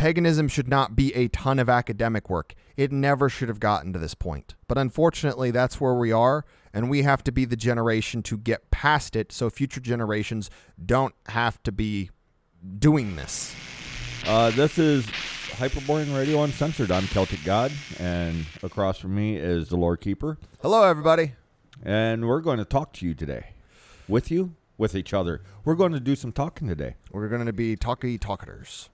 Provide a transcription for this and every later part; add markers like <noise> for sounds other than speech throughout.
paganism should not be a ton of academic work. It never should have gotten to this point. But unfortunately, that's where we are, and we have to be the generation to get past it so future generations don't have to be doing this. Uh, this is Hyperborean Radio Uncensored. I'm Celtic God, and across from me is the Lord Keeper. Hello, everybody. And we're going to talk to you today. With you, with each other. We're going to do some talking today. We're going to be talky talkers.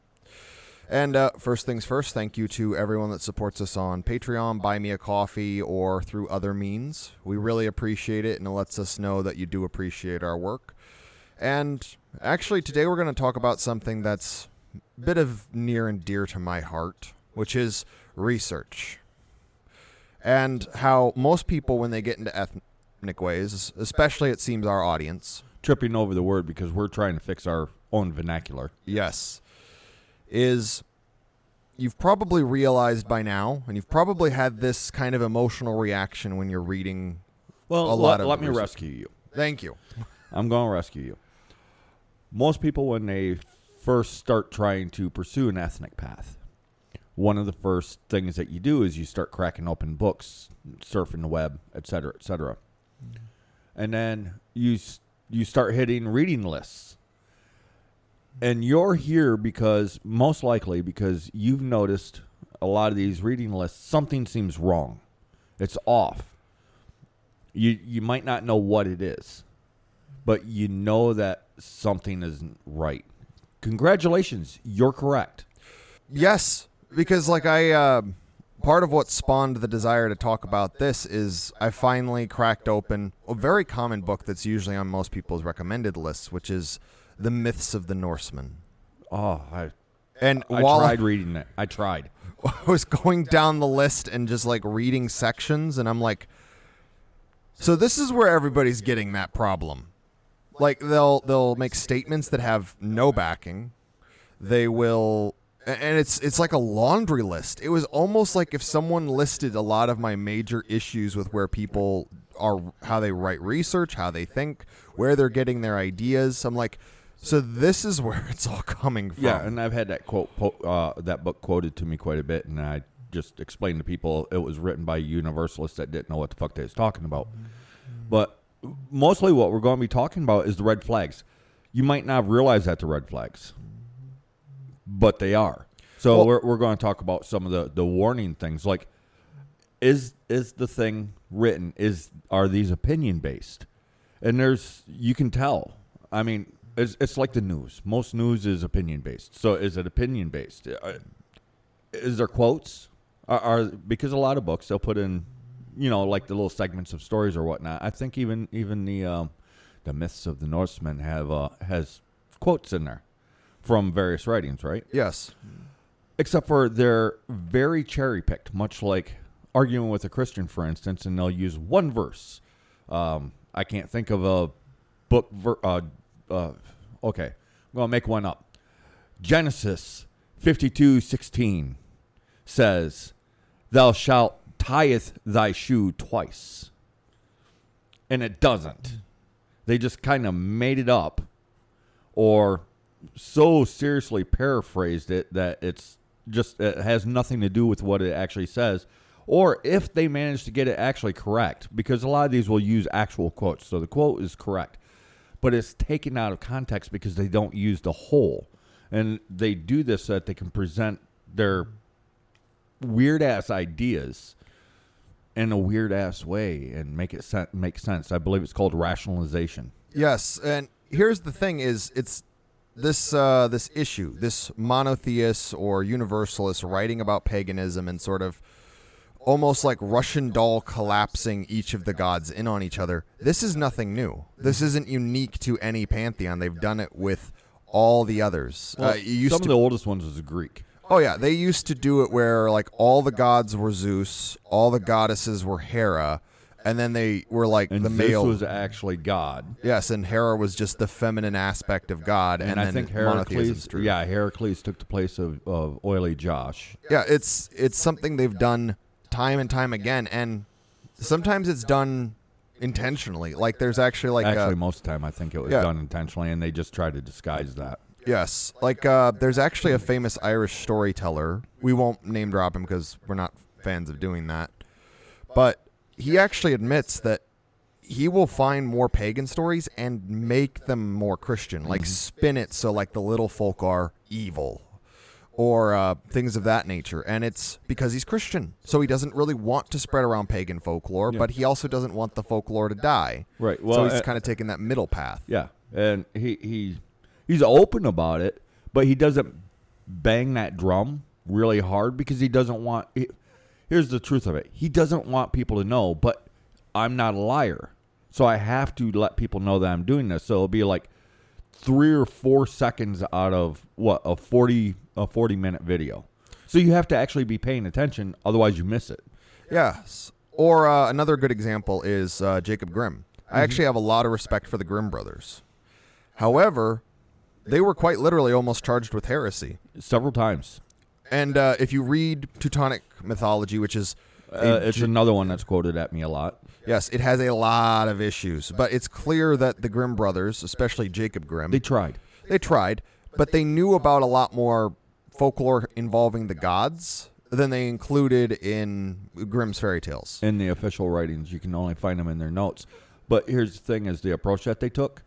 And uh, first things first, thank you to everyone that supports us on Patreon, Buy Me a Coffee, or through other means. We really appreciate it, and it lets us know that you do appreciate our work. And actually, today we're going to talk about something that's a bit of near and dear to my heart, which is research. And how most people, when they get into ethnic ways, especially it seems our audience, Tripping over the word because we're trying to fix our own vernacular. Yes. Is you've probably realized by now, and you've probably had this kind of emotional reaction when you're reading. Well, a lot of let me research. rescue you. Thank you. <laughs> I'm going to rescue you. Most people, when they first start trying to pursue an ethnic path, one of the first things that you do is you start cracking open books, surfing the web, et cetera, et cetera. Mm-hmm. And then you you start hitting reading lists. And you're here because most likely because you've noticed a lot of these reading lists something seems wrong. It's off. You you might not know what it is but you know that something isn't right. Congratulations, you're correct. Yes, because like I, uh, part of what spawned the desire to talk about this is I finally cracked open a very common book that's usually on most people's recommended lists, which is The Myths of the Norsemen. Oh, I And I while tried reading that. I tried. <laughs> I was going down the list and just like reading sections, and I'm like, so this is where everybody's getting that problem. Like they'll they'll make statements that have no backing. They will, and it's it's like a laundry list. It was almost like if someone listed a lot of my major issues with where people are, how they write research, how they think, where they're getting their ideas. I'm like, so this is where <laughs> it's all coming from. Yeah, and I've had that quote, uh, that book quoted to me quite a bit, and I just explained to people it was written by universalists that didn't know what the fuck they was talking about. But mostly, what we're going to be talking about is the red flags. You might not realize that the red flags, but they are. So Well- we're we're going to talk about some of the the warning things, like is is the thing written? Is are these opinion based? And there's you can tell. I mean, it's, it's like the news. Most news is opinion based. So is it opinion based? Uh, Is there quotes? Are, are because a lot of books they'll put in, you know, like the little segments of stories or whatnot. I think even even the um, the myths of the Norsemen have uh, has quotes in there from various writings, right? Yes. except for they're very cherry picked, much like arguing with a Christian, for instance, and they'll use one verse. Um, I can't think of a book. Ver- uh, uh, okay, I'm gonna make one up. Genesis fifty-two sixteen says, "Thou shalt tieth thy shoe twice," and it doesn't. They just kind of made it up, or so seriously paraphrased it that it's just it has nothing to do with what it actually says or if they manage to get it actually correct because a lot of these will use actual quotes so the quote is correct but it's taken out of context because they don't use the whole. And they do this so that they can present their weird ass ideas in a weird ass way and make it sen- make sense. I believe it's called rationalization. Yes, and here's the thing: is it's this uh, this issue, this monotheist or universalist writing about paganism and sort of almost like Russian doll collapsing each of the gods in on each other. This is nothing new. This isn't unique to any pantheon. They've done it with all the others. Well, uh, used some to of the oldest ones was greek Oh yeah, they used to do it where like all the gods were Zeus, all the goddesses were Hera, and then they were like and the Zeus male. was actually god yes, and Hera was just the feminine aspect of God, and, and, I then think Heracles, yeah, Heracles took the place of, of oily Josh. yeah, it's it's something they've done time and time again, and sometimes it's done intentionally. Like there's actually like Actually, a, most of the time, I think it was Yeah. done intentionally, and they just try to disguise that. Yes, like uh, there's actually a famous Irish storyteller. We won't name drop him because we're not fans of doing that. But he actually admits that he will find more pagan stories and make them more Christian, like spin it so like the little folk are evil or uh, things of that nature. And it's because he's Christian, so he doesn't really want to spread around pagan folklore, but he also doesn't want the folklore to die. Right. so he's uh, kind of taking that middle path. Yeah, and he he he's open about it, but he doesn't bang that drum really hard because he doesn't want. He, here's the truth of it: he doesn't want people to know. But I'm not a liar, so I have to let people know that I'm doing this. So it'll be like three or four seconds out of what a forty a forty minute video. So you have to actually be paying attention, otherwise you miss it. Yes. Or uh, another good example is uh, Jacob Grimm. I actually have a lot of respect for the Grimm brothers. However, they were quite literally almost charged with heresy. Several times. And uh, if you read Teutonic mythology, which is Uh, it's another one that's quoted at me a lot. yes, it has a lot of issues, but it's clear that the Grimm brothers, especially Jacob Grimm, They tried. they tried, but they knew about a lot more folklore involving the gods than they included in Grimm's fairy tales. in the official writings. You can only find them in their notes. But here's the thing: is the approach that they took.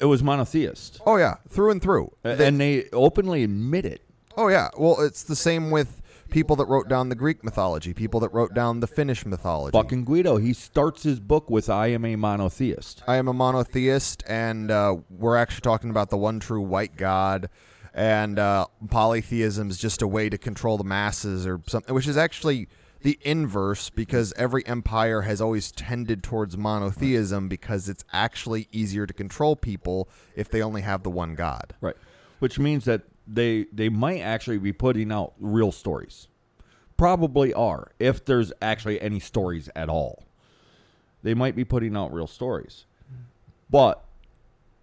It was monotheist, Oh yeah, through and through. They- and they openly admit it. Oh yeah. Well, it's the same with people that wrote down the Greek mythology, people that wrote down the Finnish mythology. Fucking Guido, he starts his book with "I am a monotheist." I am a monotheist, and uh, we're actually talking about the one true white God, and uh, polytheism is just a way to control the masses or something, which is actually the inverse because every empire has always tended towards monotheism because it's actually easier to control people if they only have the one God. Right. Which means that they they might actually be putting out real stories. Probably are, if there's actually any stories at all. They might be putting out real stories. But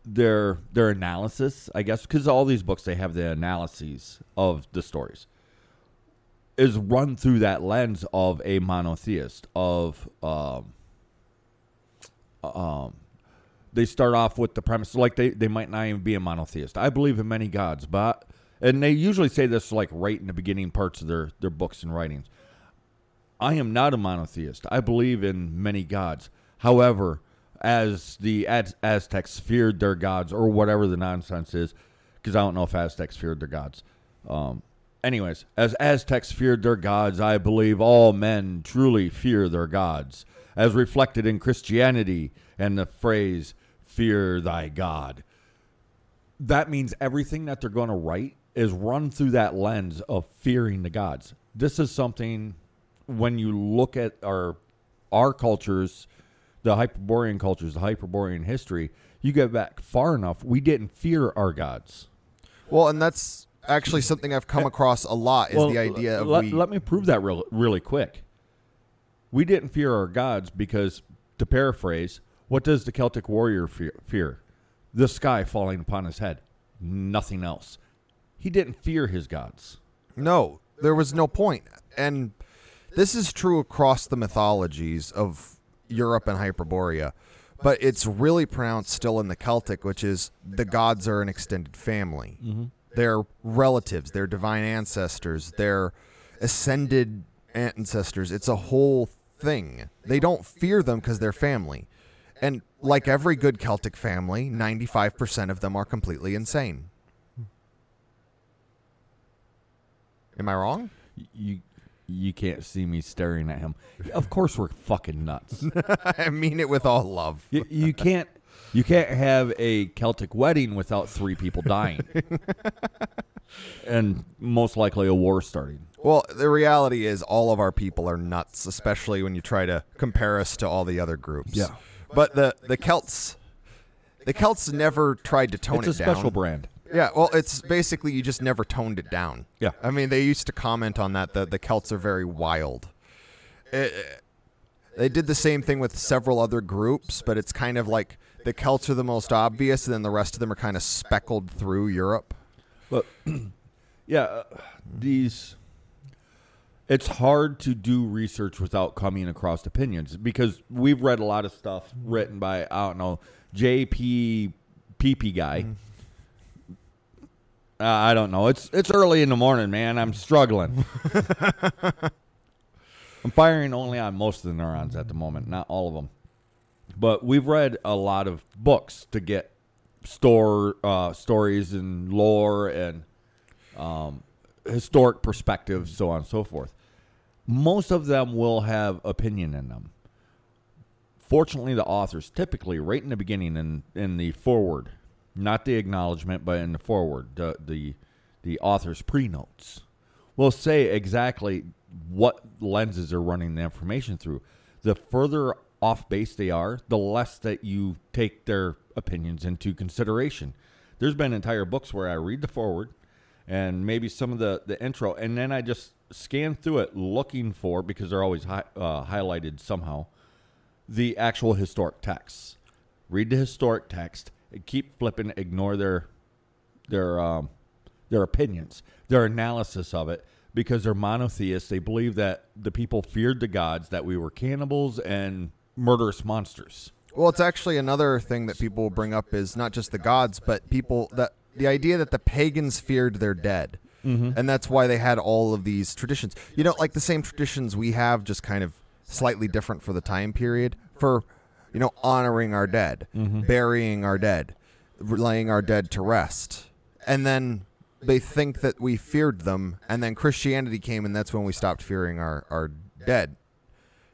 their their analysis, I guess, because all these books they have the analyses of the stories, is run through that lens of a monotheist of um, um, they start off with the premise like they, they might not even be a monotheist. I believe in many gods, but and they usually say this like right in the beginning parts of their, their books and writings. I am not a monotheist. I believe in many gods. However, as the Az- Aztecs feared their gods or whatever the nonsense is, because I don't know if Aztecs feared their gods. Um, anyways, as Aztecs feared their gods, I believe all men truly fear their gods, as reflected in Christianity and the phrase "fear thy God." That means everything that they're going to write is run through that lens of fearing the gods. This is something when you look at our our cultures, the Hyperborean cultures, the Hyperborean history, you get back far enough, we didn't fear our gods. Well, and that's actually something I've come eh, across a lot is Well, the idea of let, we. let me prove that real, really quick. We didn't fear our gods because, to paraphrase, what does the Celtic warrior fear? fear? The sky falling upon his head. Nothing else. He didn't fear his gods. No, there was no point. And this is true across the mythologies of Europe and Hyperborea. But it's really pronounced still in the Celtic, which is the gods are an extended family. Mm-hmm. They're relatives, they're divine ancestors, they're ascended ancestors. It's a whole thing. They don't fear them because they're family. And like every good Celtic family, 95% of them are completely insane. Hmm. Am I wrong? You you can't see me staring at him. Of course we're fucking nuts. <laughs> I mean it with all love. you, you can't you can't have a Celtic wedding without three people dying. <laughs> and most likely a war starting. Well, the reality is all of our people are nuts, especially when you try to compare us to all the other groups. Yeah. But the the Celts the Celts never tried to tone It's a it down. special brand. Yeah, well, it's basically you just never toned it down. Yeah. I mean, they used to comment on that that the Celts are very wild. Eh, they did the same thing with several other groups, but it's kind of like the Celts are the most obvious, and then the rest of them are kind of speckled through Europe. But <clears throat> yeah, uh, these it's hard to do research without coming across opinions because we've read a lot of stuff written by I don't know JP PP guy. Uh, I don't know. It's it's early in the morning, man. I'm struggling. <laughs> I'm firing only on most of the neurons at the moment, not all of them. But we've read a lot of books to get store uh, stories and lore and um, historic perspectives, so on and so forth. Most of them will have opinion in them. Fortunately, the authors typically, right in the beginning, in in the forward, not the acknowledgement, but in the forward, the the, the author's pre-notes will say exactly what lenses are running the information through. The further off base they are, the less that you take their opinions into consideration. There's been entire books where I read the forward and maybe some of the, the intro, and then I just scan through it looking for, because they're always hi- uh, highlighted somehow, the actual historic text. Read the historic text, keep flipping, ignore their their um, their opinions, their analysis of it, because they're monotheists. They believe that the people feared the gods, that we were cannibals and murderous monsters. Well, it's actually another thing that people will bring up is not just the gods, but people that the idea that the pagans feared their dead. And that's why they had all of these traditions. You know, like the same traditions we have, just kind of slightly different for the time period for, you know, honoring our dead, mm-hmm. burying our dead, laying our dead to rest. And then they think that we feared them, and then Christianity came, and that's when we stopped fearing our, our dead.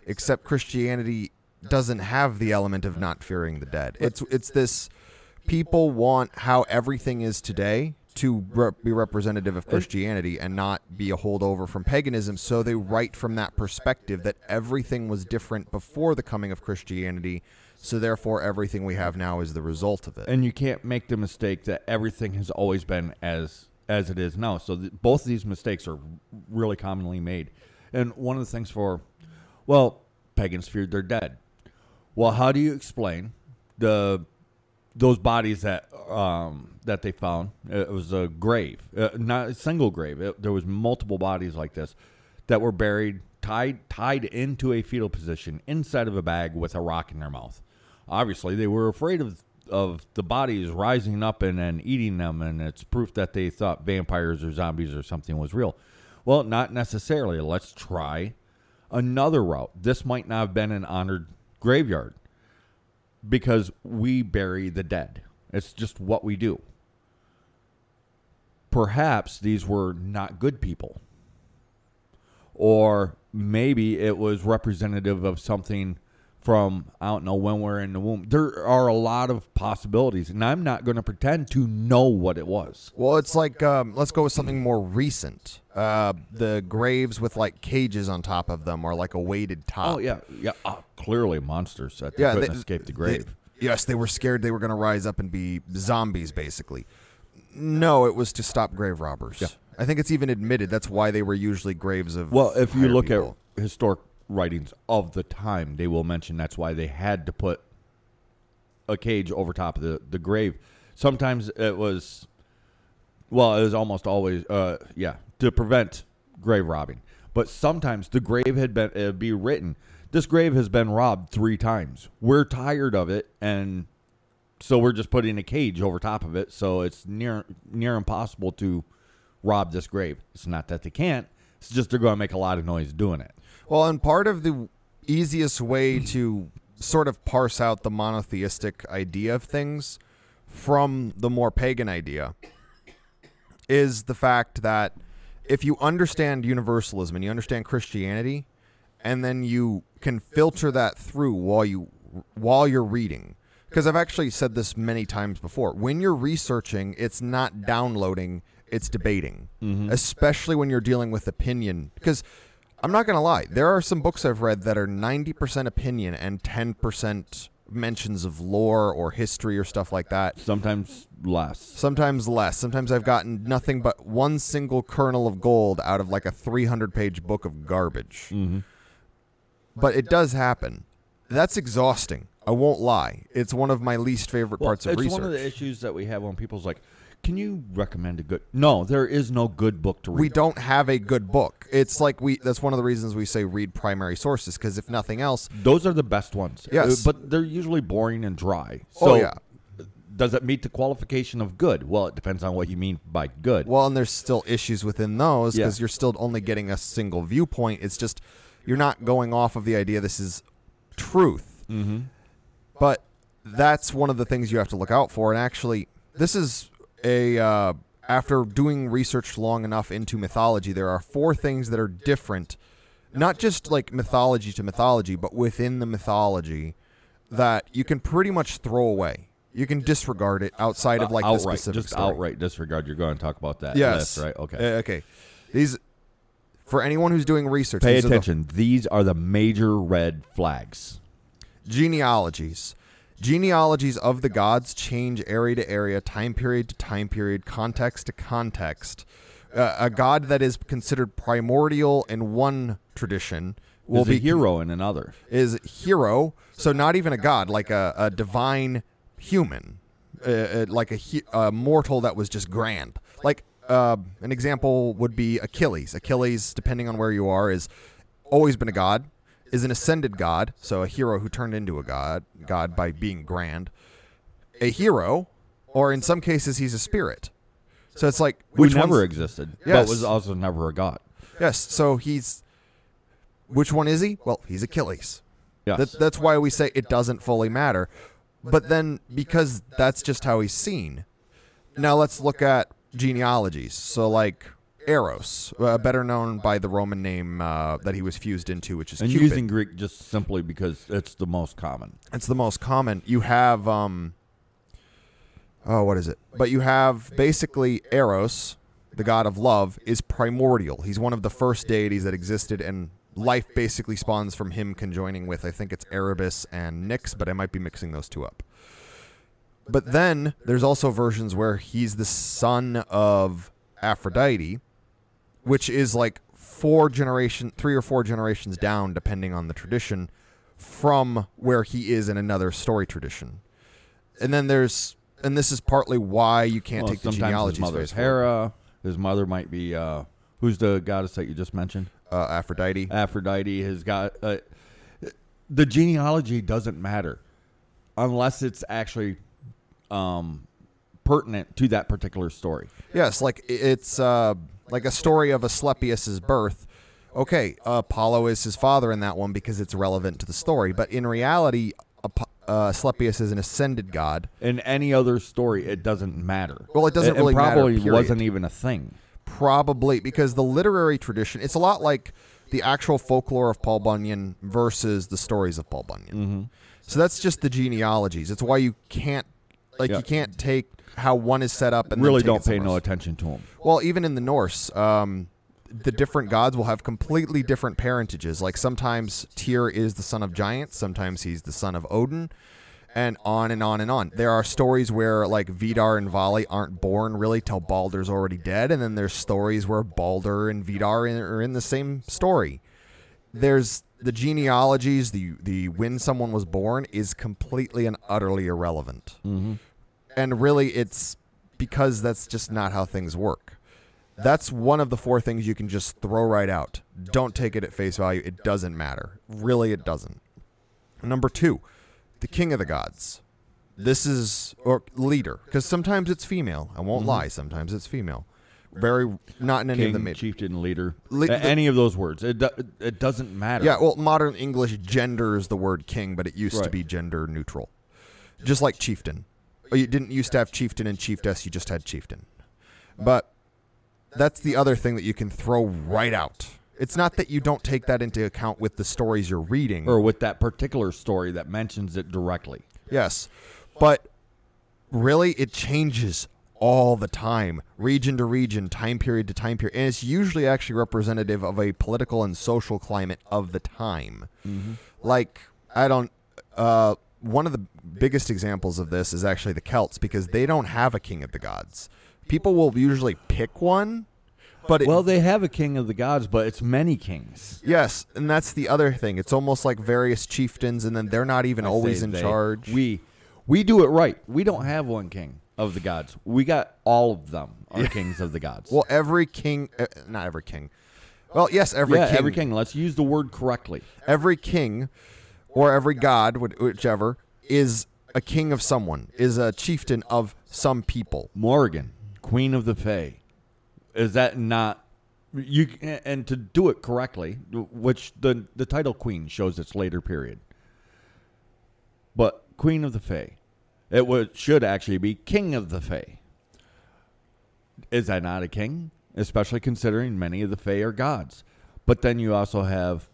Except Christianity doesn't have the element of not fearing the dead. It's it's this people want how everything is today to re- be representative of Christianity and not be a holdover from paganism. So they write from that perspective that everything was different before the coming of Christianity. So therefore, everything we have now is the result of it. and you can't make the mistake that everything has always been as as it is now. So th- both of these mistakes are really commonly made. And one of the things for, well, pagans feared their dead. Well, how do you explain the those bodies that um, that they found? It was a grave, uh, not a single grave. It, there was multiple bodies like this that were buried tied tied into a fetal position inside of a bag with a rock in their mouth. Obviously, they were afraid of of the bodies rising up and then eating them, and it's proof that they thought vampires or zombies or something was real. Well, not necessarily. Let's try another route. This might not have been an honored graveyard because we bury the dead. It's just what we do. Perhaps these were not good people. Or maybe it was representative of something from I don't know when we're in the womb. There are a lot of possibilities, and I'm not going to pretend to know what it was. Well, it's like um, let's go with something more recent. Uh, the graves with like cages on top of them, or like a weighted top. Oh yeah, yeah. Uh, clearly, monsters that yeah. couldn't they- escape the they- grave. yes, they were scared they were going to rise up and be zombies, basically. No, it was to stop grave robbers. Yeah. I think it's even admitted that's why they were usually graves of. Well, if you look people. at historic writings of the time, they will mention that's why they had to put a cage over top of the, the grave. Sometimes it was, well, it was almost always, uh, yeah, to prevent grave robbing. But sometimes the grave had been uh, be written. This grave has been robbed three times. We're tired of it, and so we're just putting a cage over top of it. So it's near near impossible to rob this grave. It's not that they can't. It's just they're going to make a lot of noise doing it. Well, and part of the easiest way to sort of parse out the monotheistic idea of things from the more pagan idea is the fact that if you understand universalism and you understand Christianity, and then you can filter that through while you while you're reading. Because I've actually said this many times before. When you're researching, it's not downloading, it's debating. Mm-hmm. Especially when you're dealing with opinion. Because I'm not going to lie, there are some books I've read that are 90% opinion and 10% mentions of lore or history or stuff like that. Sometimes less. Sometimes less. Sometimes I've gotten nothing but one single kernel of gold out of like a 300 page book of garbage. Mm-hmm. But it does happen. That's exhausting. I won't lie. It's one of my least favorite Well, parts of it's research. one of the issues that we have when people's like, "Can you recommend a good?" No, there is no good book to read. we don't have a good book. It's like we that's one of the reasons we say read primary sources because if nothing else, Those are the best ones. Yes. Uh, but they're usually boring and dry. Oh, yeah. does it meet the qualification of good? Well, it depends on what you mean by good. Well, and there's still issues within those because Yeah. you're still only getting a single viewpoint. It's just you're not going off of the idea this is truth. mm-hmm. But that's one of the things you have to look out for. And actually, this is a uh, after doing research long enough into mythology, there are four things that are different, not just like mythology to mythology, but within the mythology that you can pretty much throw away. You can disregard it outside of like the Uh, outright, specific just story. outright disregard. You're going to talk about that. Yes. list, right. Okay. Uh, okay. These for anyone who's doing research. Pay these are the attention. These are the major red flags. genealogies. Genealogies of the gods change area to area, time period to time period, context to context. Uh, a god that is considered primordial in one tradition will Is be a hero in another. is hero. So not even a god, like a, a divine human, uh, uh, like a, he- a mortal that was just grand. Like uh, an example would be Achilles. Achilles, depending on where you are, is always been a god. Is an ascended god, so a hero who turned into a god, god by being grand. A hero, or in some cases, he's a spirit. So it's like Who which never existed, Yes. but was also never a god. yes. So he's which one is he? Well, he's Achilles. Yes. That, that's why we say it doesn't fully matter. But then, because that's just how he's seen. Now let's look at genealogies. So, like Eros, uh, better known by the Roman name uh, that he was fused into, which is and Cupid. using Greek just simply because it's the most common. It's the most common. You have, um, oh, what is it? But you have basically Eros, the god of love, is primordial. He's one of the first deities that existed, and life basically spawns from him conjoining with, I think it's Erebus and Nyx, but I might be mixing those two up. But then there's also versions where he's the son of Aphrodite, which is like four generation, three or four generations down, depending on the tradition, from where he is in another story tradition. And then there's, and this is partly why you can't Well, take the genealogies his mother's. Hera. His mother might be uh, who's the goddess that you just mentioned? uh, Aphrodite. Aphrodite has got uh, the genealogy doesn't matter unless it's actually um, pertinent to that particular story. Yes, like it's uh, like a story of Asclepius's birth. Okay, Apollo is his father in that one because it's relevant to the story. But in reality, Ap- uh, Asclepius is an ascended god. In any other story, it doesn't matter. Well, it doesn't and really matter, probably period. wasn't even a thing. Probably because the literary tradition, it's a lot like the actual folklore of Paul Bunyan versus the stories of Paul Bunyan. Mm-hmm. So that's just the genealogies. It's why you can't, like, Yeah. you can't take how one is set up and really don't pay no attention to them. Well, even in the Norse, um, the different gods will have completely different parentages. Like sometimes Tyr is the son of giants, sometimes he's the son of Odin, and on and on and on. There are stories where like Vidar and Vali aren't born really till Baldur's already dead, and then there's stories where Baldur and Vidar are in the same story. There's the genealogies, the the when someone was born is completely and utterly irrelevant. Mm-hmm. and really it's because that's just not how things work. That's one of the four things you can just throw right out. Don't take it at face value. It doesn't matter. Really it doesn't. Number two the king of the gods. This is or leader because sometimes it's female. I won't Mhm. lie. Sometimes it's female very not in any King, of the ma- chieftain, leader, Le- the- any of those words. It do, it doesn't matter. yeah well modern english genders the word king but it used to be gender neutral. Just like chieftain. Oh, you didn't used to have chieftain and chiefess you just had chieftain. But that's the other thing that you can throw right out. It's not that you don't take that into account with the stories you're reading. Or with that particular story that mentions it directly. yes but really it changes all the time region to region time period to time period and it's usually actually representative of a political and social climate of the time like i don't uh one of the biggest examples of this is actually the celts because they don't have a king of the gods people will usually pick one but it, Well, they have a king of the gods, but it's many kings. yes and that's the other thing it's almost like various chieftains and then they're not even I always in they. charge We we do it right. We don't have one king of the gods. We got all of them are kings of the gods. well every king uh, not every king well yes every yeah, king every king. Let's use the word correctly. every king or every god, whichever, is a king of someone, is a chieftain of some people. Morgan, Queen of the Fae. Is that not you? And to do it correctly, which the the title Queen shows its later period, but Queen of the Fae, it would should actually be King of the Fae. Is that not a king? Especially considering many of the Fae are gods. But then you also have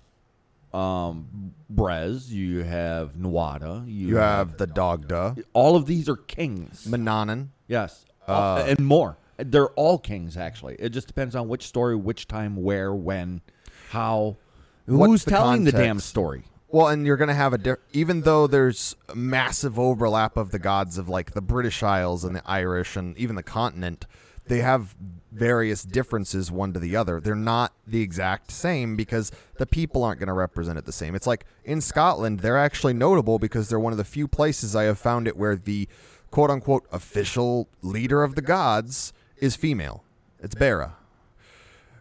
um, Bres, you have Nuada, you, You have the Dagda, all of these are kings. Manannan. Yes, All- and more. They're all kings, actually. It just depends on which story, which time, where, when, how. What's Who's the telling the damn context? story? Well, and you're going to have a di- even though there's massive overlap of the gods of like the British Isles and the Irish and even the continent, they have various differences one to the other. They're not the exact same because the people aren't going to represent it the same. It's like in Scotland, they're actually notable because they're one of the few places I have found it where the quote unquote official leader of the gods is female. It's Beira.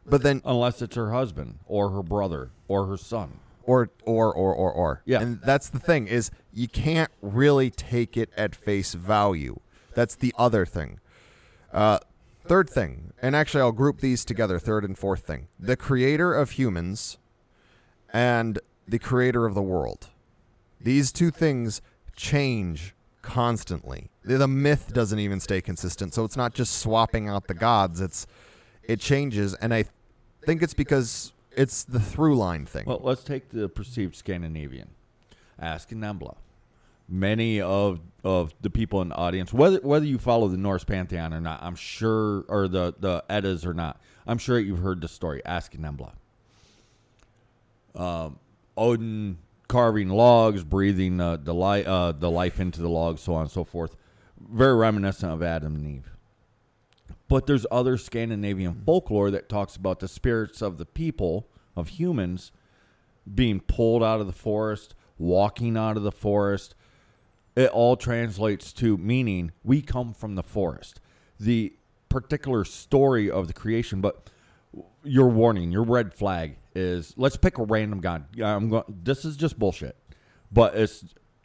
But then Unless it's her husband or her brother or her son. Or or or or or. Yeah. and that's the thing is you can't really take it at face value. That's the other thing. Uh third thing and actually i'll group these together third and fourth thing. The creator of humans and the creator of the world. These two things change constantly. The, the myth doesn't even stay consistent so it's not just swapping out the gods it's it changes. And i think it's because it's the through line thing Well, let's take the perceived Scandinavian. Ask and Embla. Many of of the people in the audience, whether whether you follow the Norse pantheon or not, I'm sure, or the the Eddas or not, I'm sure you've heard the story. Ask and Embla. Um, Odin carving logs, breathing the the, li- uh, the life into the logs, so on and so forth. Very reminiscent of Adam and Eve. But there's other Scandinavian folklore that talks about the spirits of the people, of humans, being pulled out of the forest, walking out of the forest. It all translates to meaning we come from the forest. The particular story of the creation, but your warning, your red flag is let's pick a random god. I'm going. This is just bullshit, but it's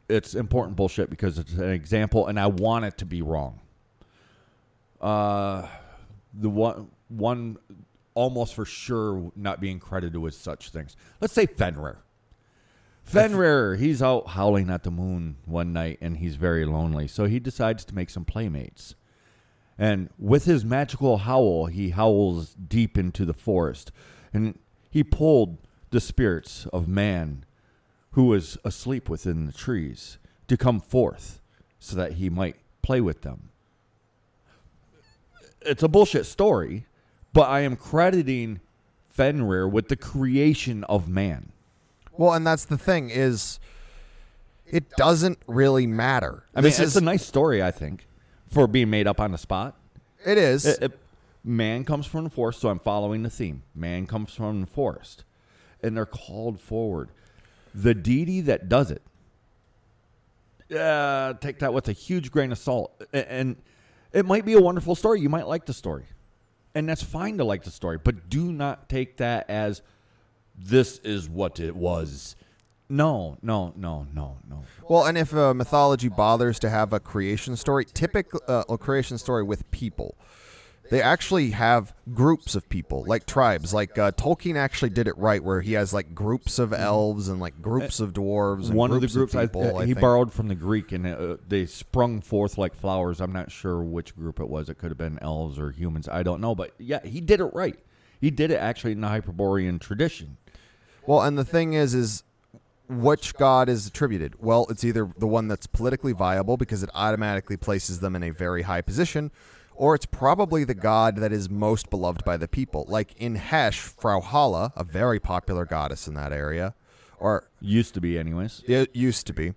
it's important bullshit because it's an example, and I want it to be wrong. Uh, the one one almost for sure not being credited with such things. Let's say Fenrir. Fenrir, he's out howling at the moon one night and he's very lonely. So he decides to make some playmates. And with his magical howl, he howls deep into the forest. And he pulled the spirits of man who was asleep within the trees to come forth so that he might play with them. It's a bullshit story, but I am crediting Fenrir with the creation of man. Well, and that's the thing is, it doesn't really matter. I mean, this it's is a nice story, I think, for being made up on the spot. it is. It- it- man comes from the forest, so I'm following the theme. Man comes from the forest, and they're called forward. The deity that does it, uh, take that with a huge grain of salt. A- And it might be a wonderful story. You might like the story, and that's fine to like the story, but do not take that as this is what it was. No, no, no, no, no. well, and if uh, mythology bothers to have a creation story, typical uh, a creation story with people, they actually have groups of people, like tribes. Like uh, Tolkien actually did it right, where he has like groups of elves and like groups of dwarves. And one of the groups groups people, I, I he think. borrowed from the Greek, and uh, they sprung forth like flowers. I'm not sure which group it was. It could have been elves or humans. I don't know, but yeah, he did it right. He did it actually in the Hyperborean tradition. Well, and the thing is, is which god is attributed? Well, it's either the one that's politically viable because it automatically places them in a very high position, or it's probably the god that is most beloved by the people. Like in Hesse, Frau Holle, a very popular goddess in that area, or Used to be, anyways. it used to be.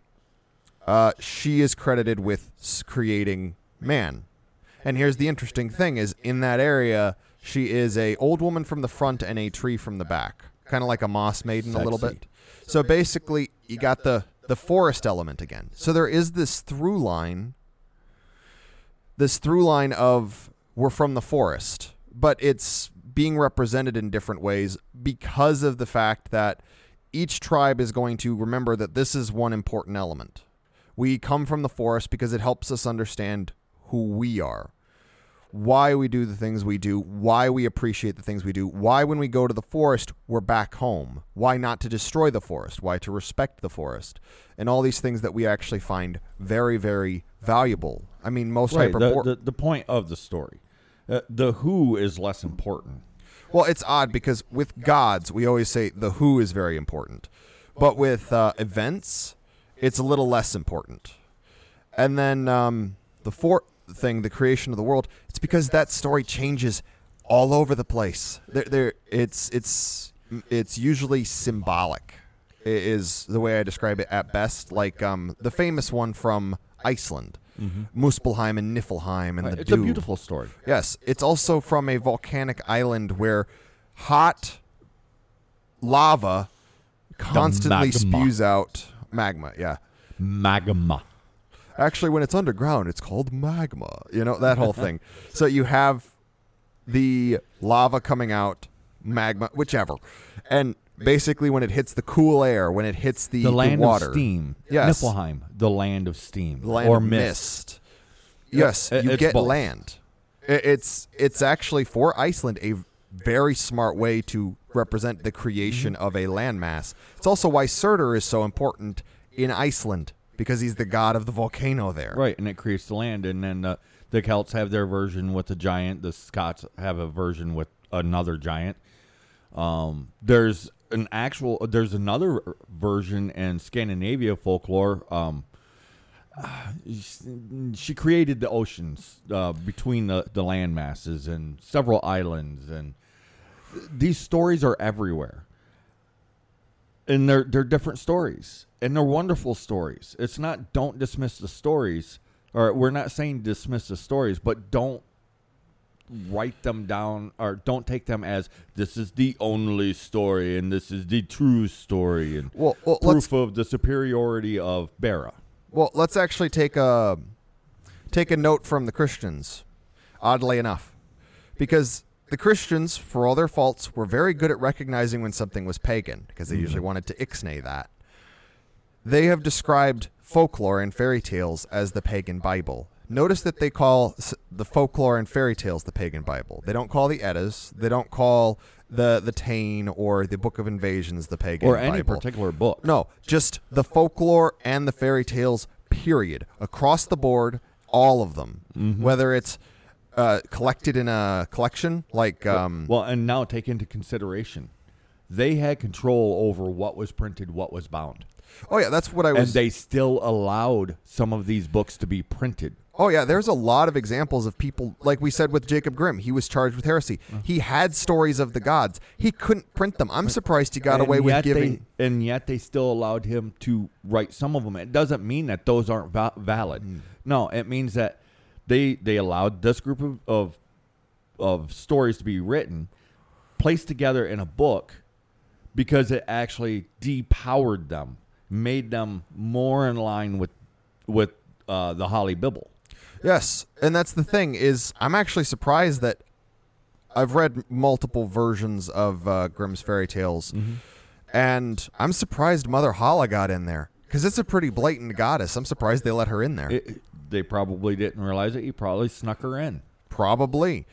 Uh, she is credited with creating man. And here's the interesting thing: is in that area, she is a old woman from the front and a tree from the back, kind of like a moss maiden a little bit. So basically, you got the the forest element again. So there is this through line, this through line of we're from the forest, but it's being represented in different ways because of the fact that each tribe is going to remember that this is one important element. We come from the forest because it helps us understand who we are, why we do the things we do, why we appreciate the things we do, why when we go to the forest, we're back home, why not to destroy the forest, why to respect the forest, and all these things that we actually find very, very valuable. I mean, most Right. The, hyperbor- the, the point of the story. Uh, the who is less important. Well, it's odd because with gods, we always say the who is very important. But with uh, events, it's a little less important. And then um, the fourth thing, the creation of the world, it's because that story changes all over the place. There, there, it's it's it's usually symbolic. Is the way I describe it at best. Like um, the famous one from Iceland, Mm-hmm. Muspelheim and Niflheim and Right. the It's a beautiful story. Yes, it's also from a volcanic island where hot lava constantly spews out magma. Yeah. Magma. Actually, when it's underground, it's called magma. You know, that whole thing. <laughs> So you have the lava coming out, magma, whichever. And basically, when it hits the cool air, when it hits the, The land water, of steam. Yes. Niflheim, the land of steam. land or of mist. mist. Yes, It- you get both. land. I- It's it's actually for Iceland a very smart way to represent the creation Mm-hmm. of a landmass. It's also why Surtur is so important in Iceland because he's the god of the volcano there. Right, and it creates the land, and then uh, the Celts have their version with the giant. The Scots have a version with another giant. Um, there's an actual. There's another version in Scandinavia folklore. Um, <sighs> she created the oceans uh, between the, the land masses and several islands, and these stories are everywhere and they're they're different stories and they're wonderful stories it's not don't dismiss the stories or we're not saying dismiss the stories but don't write them down or don't take them as this is the only story and this is the true story and Well, well proof of the superiority of Beira. well let's actually take a take a note from the Christians. Oddly enough, because the Christians, for all their faults, were very good at recognizing when something was pagan because they mm-hmm. usually wanted to ixnay that. They have described folklore and fairy tales as the pagan Bible. Notice that they call the folklore and fairy tales the pagan Bible. They don't call the Eddas. They don't call the the Táin or the Book of Invasions the pagan or Bible. any particular book. No, just the folklore and the fairy tales, period. Across the board, all of them. Mm-hmm. Whether it's uh, collected in a collection, like. Um, Well, and now take into consideration, they had control over what was printed, what was bound, oh, yeah, that's what I was. and they still allowed some of these books to be printed. Oh, yeah, there's a lot of examples of people, like we said with Jacob Grimm. He was charged with heresy. Uh-huh. He had stories of the gods. He couldn't print them. I'm surprised he got And away with giving. they, and yet they still allowed him to write some of them. It doesn't mean that those aren't va- valid. Hmm. No, it means that they they allowed this group of, of of stories to be written, placed together in a book, because it actually depowered them, made them more in line with with uh, the Holly Bible. Yes, and that's the thing is I'm actually surprised that I've read multiple versions of uh, Grimm's fairy tales, Mm-hmm. and I'm surprised Mother Holle got in there because it's a pretty blatant goddess. I'm surprised they let her in there. It, they probably didn't realize it. He probably snuck her in. probably,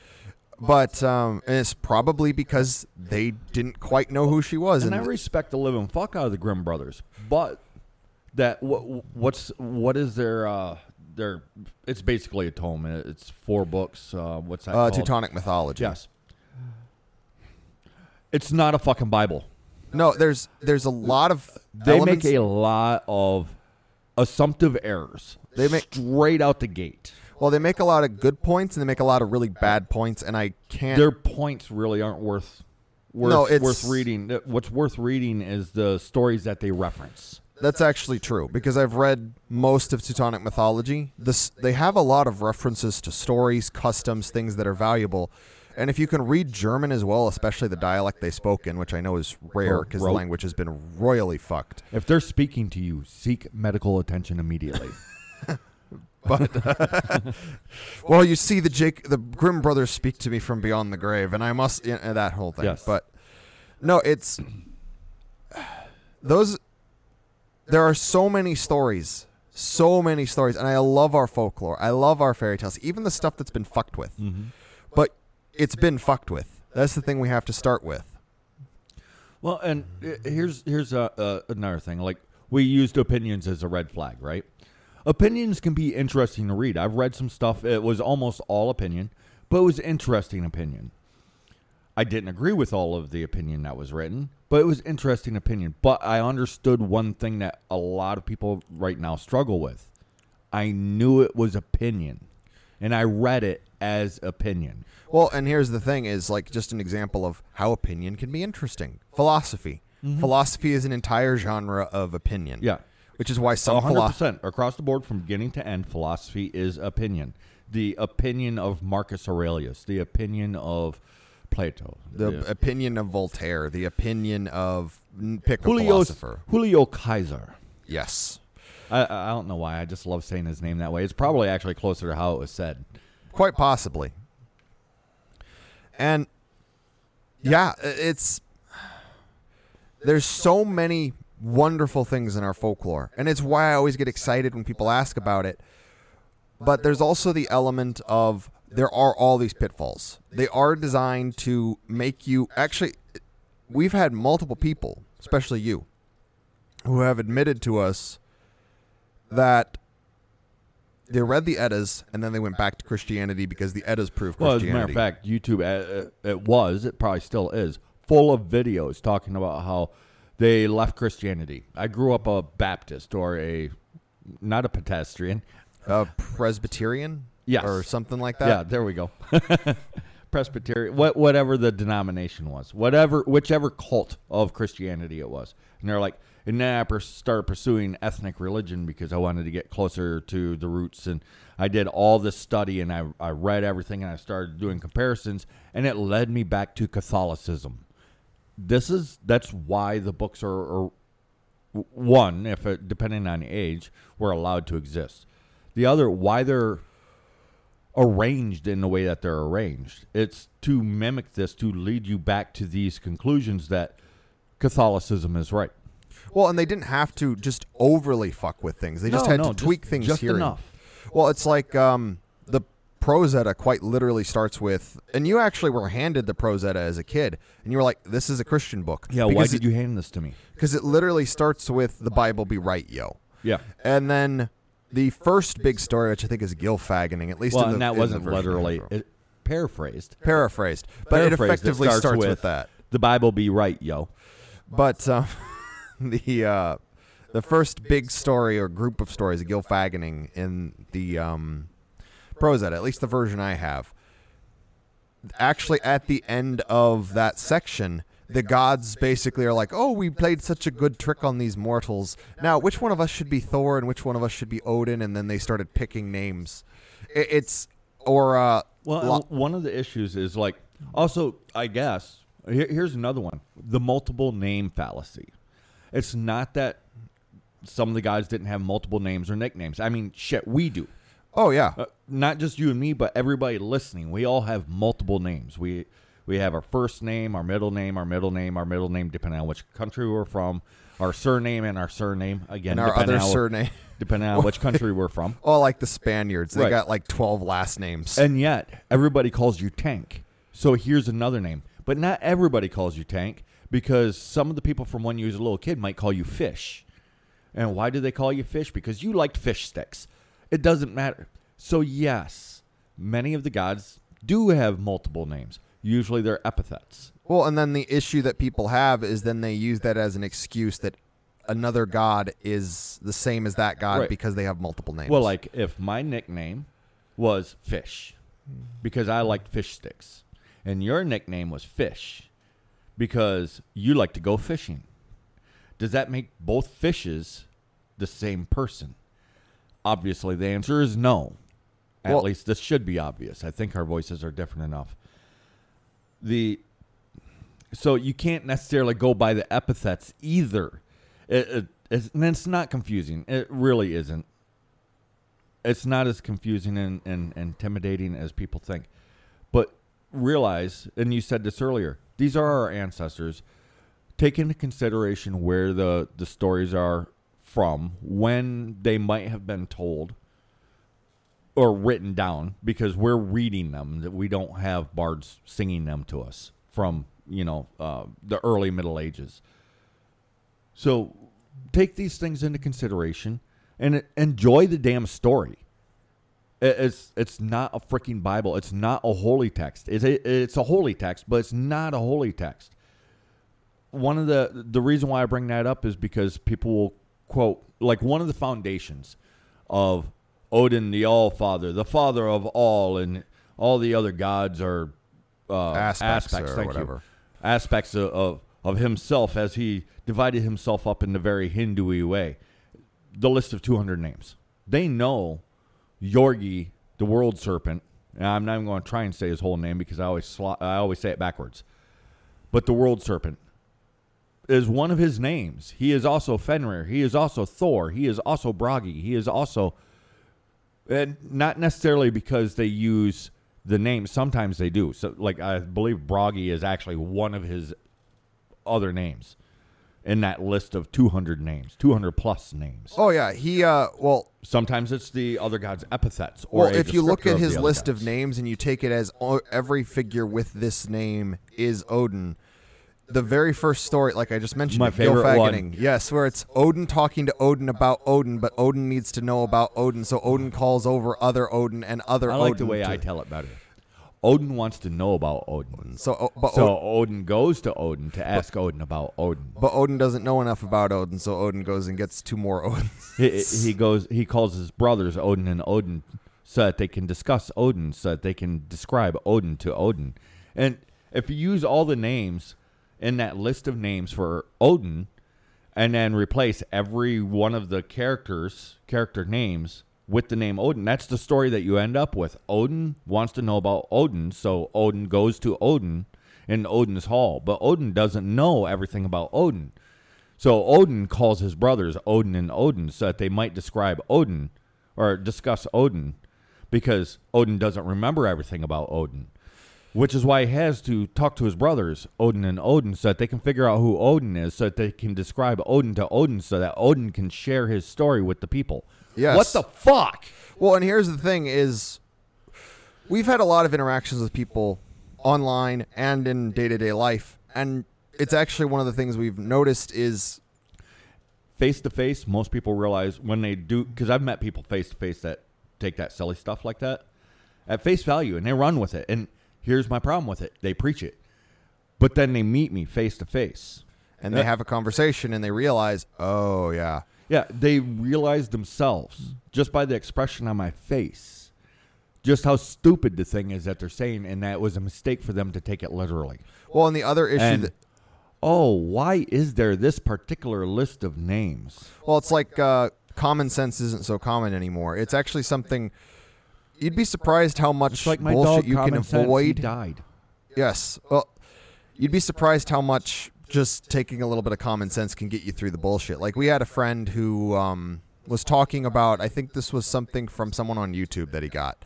but um, and it's probably because they didn't quite know who she was. and I respect the living fuck out of the Grimm brothers, but that what what's what is their uh their it's basically a tome. It's four books. Uh, what's that? uh, called? Teutonic mythology. Yes. It's not a fucking Bible. No, there's there's a lot of They elements- make a lot of assumptive errors. They make- straight out the gate. well, they make a lot of good points and they make a lot of really bad points, and I can't. Their points really aren't worth worth, No, it's- worth reading. What's worth reading is the stories that they reference. That's actually true because I've read most of Teutonic mythology. This they have a lot of references to stories, customs, things that are valuable. And if you can read German as well, especially the dialect they spoke in, which I know is rare because the language has been royally fucked. If they're speaking to you, seek medical attention immediately. <laughs> but <laughs> Well, you see the Jake, the Grimm brothers speak to me from beyond the grave, and I must you know, that whole thing. Yes. But no, it's those. There are so many stories, So many stories, and I love our folklore. I love our fairy tales, even the stuff that's been fucked with. Mm-hmm. But it's been fucked with. That's the thing we have to start with. Well, and uh, here's here's uh, uh, another thing. Like we used opinions as a red flag, right? Opinions can be interesting to read. I've read some stuff. It was almost all opinion, but it was interesting opinion. I didn't agree with all of the opinion that was written, but it was interesting opinion. But I understood one thing that a lot of people right now struggle with. I knew it was opinion, and I read it as opinion. Well, and here's the thing is like just an example of how opinion can be interesting. Philosophy. Mm-hmm. Philosophy is an entire genre of opinion. Yeah. Which is why some One hundred philosophy percent across the board, from beginning to end, philosophy is opinion. The opinion of Marcus Aurelius, the opinion of Plato, the opinion of Voltaire, the opinion of n- pick a Julio philosopher. Julio Kaiser. Yes. I, I don't know why. I just love saying his name that way. It's probably actually closer to how it was said. Quite possibly. And yeah, it's there's so many wonderful things in our folklore. And it's why I always get excited when people ask about it. But there's also the element of there are all these pitfalls. They are designed to make you actually we've had multiple people, especially you, who have admitted to us that they read the Eddas and then they went back to Christianity because the Eddas proved Well, as a matter Christianity. of fact, YouTube, uh, uh, it was, it probably still is, full of videos talking about how they left Christianity. I grew up a Baptist or a, not a pedestrian. a Presbyterian, Yes. or something like that. Yeah, there we go. <laughs> Presbyterian, what, whatever the denomination was, whatever, whichever cult of Christianity it was. And they're like, and then I pers- started pursuing ethnic religion because I wanted to get closer to the roots. And I did all this study and I, I read everything and I started doing comparisons and it led me back to Catholicism. This is, that's why the books are, are one, if it, depending on age, were allowed to exist. The other, why they're arranged in the way that they're arranged. It's to mimic this to lead you back to these conclusions that Catholicism is right. Well, and they didn't have to just overly fuck with things. They just No, had no, to tweak just- things just here. and- enough. Well, it's like um, the Prose Edda quite literally starts with, and you actually were handed the Prose Edda as a kid, and you were like, "This is a Christian book." Yeah, why did it, you hand this to me? Because it literally starts with the Bible be right, yo, Yeah. and then the first big story, which I think is Gylfaginning, at least Well, in the, and that wasn't literally it, paraphrased. paraphrased, but it Paraphrased, it effectively starts starts, with, with- that. The Bible be right, yo. But um, <laughs> the uh, the first big story or group of stories of Gylfaginning in the um, Prose Edda, at least the version I have, actually at the end of that section, the gods basically are like, "Oh, we played such a good trick on these mortals. Now, which one of us should be Thor and which one of us should be Odin?" And then they started picking names. It's or uh, Well, lo- one of the issues is like also, I guess here, here's another one: the multiple name fallacy. It's not that some of the guys didn't have multiple names or nicknames. I mean, shit, we do. oh yeah, Uh, not just you and me, but everybody listening. We all have multiple names. We we have our first name, our middle name, our middle name, our middle name, depending on which country we're from. Our surname and our surname again, and our other on, surname. depending on which country we're from. <laughs> Oh, like the Spaniards, they Right. got like twelve last names. And yet, everybody calls you Tank. So here's another name. But not everybody calls you Tank because some of the people from when you was a little kid might call you Fish. And why do they call you Fish? Because you liked fish sticks. It doesn't matter. So, yes, many of the gods do have multiple names. Usually they're epithets. Well, and then the issue that people have is then they use that as an excuse that another god is the same as that god Right. because they have multiple names. Well, like if my nickname was Fish because I liked fish sticks, and your nickname was Fish because you like to go fishing, does that make both fishes the same person? Obviously, the answer is no. At Well- least this should be obvious. I think our voices are different enough. The so you can't necessarily go by the epithets either. It, it, it's, and it's not confusing. It really isn't. It's not as confusing and, and, intimidating as people think. But realize, and you said this earlier, these are our ancestors. Take into consideration where the, the stories are from when they might have been told or written down because we're reading them that we don't have bards singing them to us from you know uh, the early middle ages. So take these things into consideration and enjoy the damn story. It's it's not a freaking bible. It's not a holy text. It's a, it's a holy text but it's not a holy text. One of the the reason why I bring that up is because people will quote like one of the foundations of Odin, the All Father, the Father of all, and all the other gods are uh, aspects, aspects or whatever you, aspects of, of of himself as he divided himself up in the very Hindu way. The list of 200 names. They know Yorgi, the world serpent. And I'm not even going to try and say his whole name because I always sl- I always say it backwards. But the world serpent is one of his names. He is also Fenrir. He is also Thor. He is also Bragi. He is also, and not necessarily because they use the name. Sometimes they do. So, like I believe Bragi is actually one of his other names in that list of 200 names, 200 plus names. Oh yeah, he uh well sometimes it's the other god's epithets or Well, if you look at his list of names and you take it as every figure with this name is Odin, the very first story, like I just mentioned, My favorite Gylfaginning. one. Yes, where it's Odin talking to Odin about Odin, but Odin needs to know about Odin, so Odin calls over other Odin and other. I like Odin the way to- I tell it better. Odin wants to know about Odin. So, oh, but, So Odin goes to Odin to ask Odin about Odin. but Odin doesn't know enough about Odin, so Odin goes and gets two more <laughs> Odins. he, he goes he calls his brothers Odin and Odin so that they can discuss Odin so that they can describe Odin to Odin. And if you use all the names in that list of names for Odin and then replace every one of the characters character names with the name Odin, that's the story that you end up with. Odin wants to know about Odin, so Odin goes to Odin in Odin's hall, but Odin doesn't know everything about Odin. So Odin calls his brothers Odin and Odin so that they might describe Odin or discuss Odin because Odin doesn't remember everything about Odin. Which is why he has to talk to his brothers, Odin and Odin, so that they can figure out who Odin is, so that they can describe Odin to Odin, so that Odin can share his story with the people. Yes. What the fuck? Well, and here's the thing: is we've had a lot of interactions with people online and in day to day life, and it's actually one of the things we've noticed is Face to face, most people realize when they do, because I've met people face to face that take that silly stuff like that at face value and they run with it. And here's my problem with it they preach it, but then they meet me face to face. and they have a conversation and they realize, oh yeah, Yeah, they realize themselves just by the expression on my face, just how stupid the thing is that they're saying, and that it was a mistake for them to take it literally. Well, and the other issue And that oh, why is there this particular list of names? well, it's like uh, common sense isn't so common anymore. It's actually something you'd be surprised how much It's like my bullshit dog you can Sense, avoid. died. Yes. Well, you'd be surprised how much just taking a little bit of common sense can get you through the bullshit. Like we had a friend who um, was talking about. I think this was something from someone on YouTube that he got,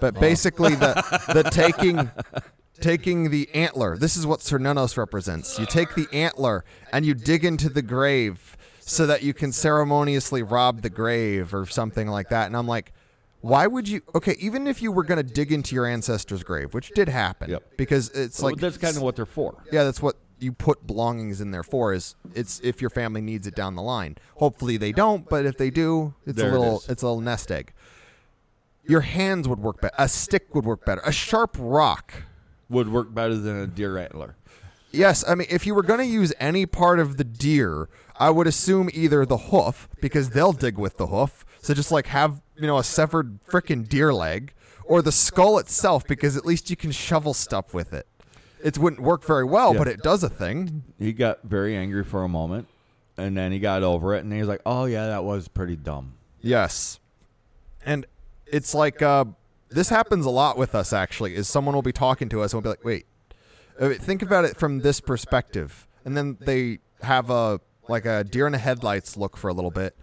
but basically the <laughs> the taking. Taking the antler. This is what Cernunnos represents. You take the antler and you dig into the grave so that you can ceremoniously rob the grave or something like that. And I'm like, why would you? Okay, even if you were going to dig into your ancestor's grave, which did happen, Yep. because it's Well, like that's kind of what they're for. yeah, that's what you put belongings in there for. Is it's if your family needs it down the line. Hopefully they don't, but if they do, it's There a little is. it's a little nest egg. Your hands would work better. A stick would work better. A sharp rock. Would work better than a deer antler. Yes, I mean if you were going to use any part of the deer, I would assume either the hoof because they'll dig with the hoof. So just like have, you know, a severed freaking deer leg or the skull itself because at least you can shovel stuff with it. It wouldn't work very well, Yeah. but it does a thing. He got very angry for a moment, and then he got over it, and he was like, "Oh yeah, that was pretty dumb." Yes. And it's like uh, this happens a lot with us actually is someone will be talking to us and we'll be like, "Wait. uh, think about it from this perspective." And then they have a like a deer in the headlights look for a little bit,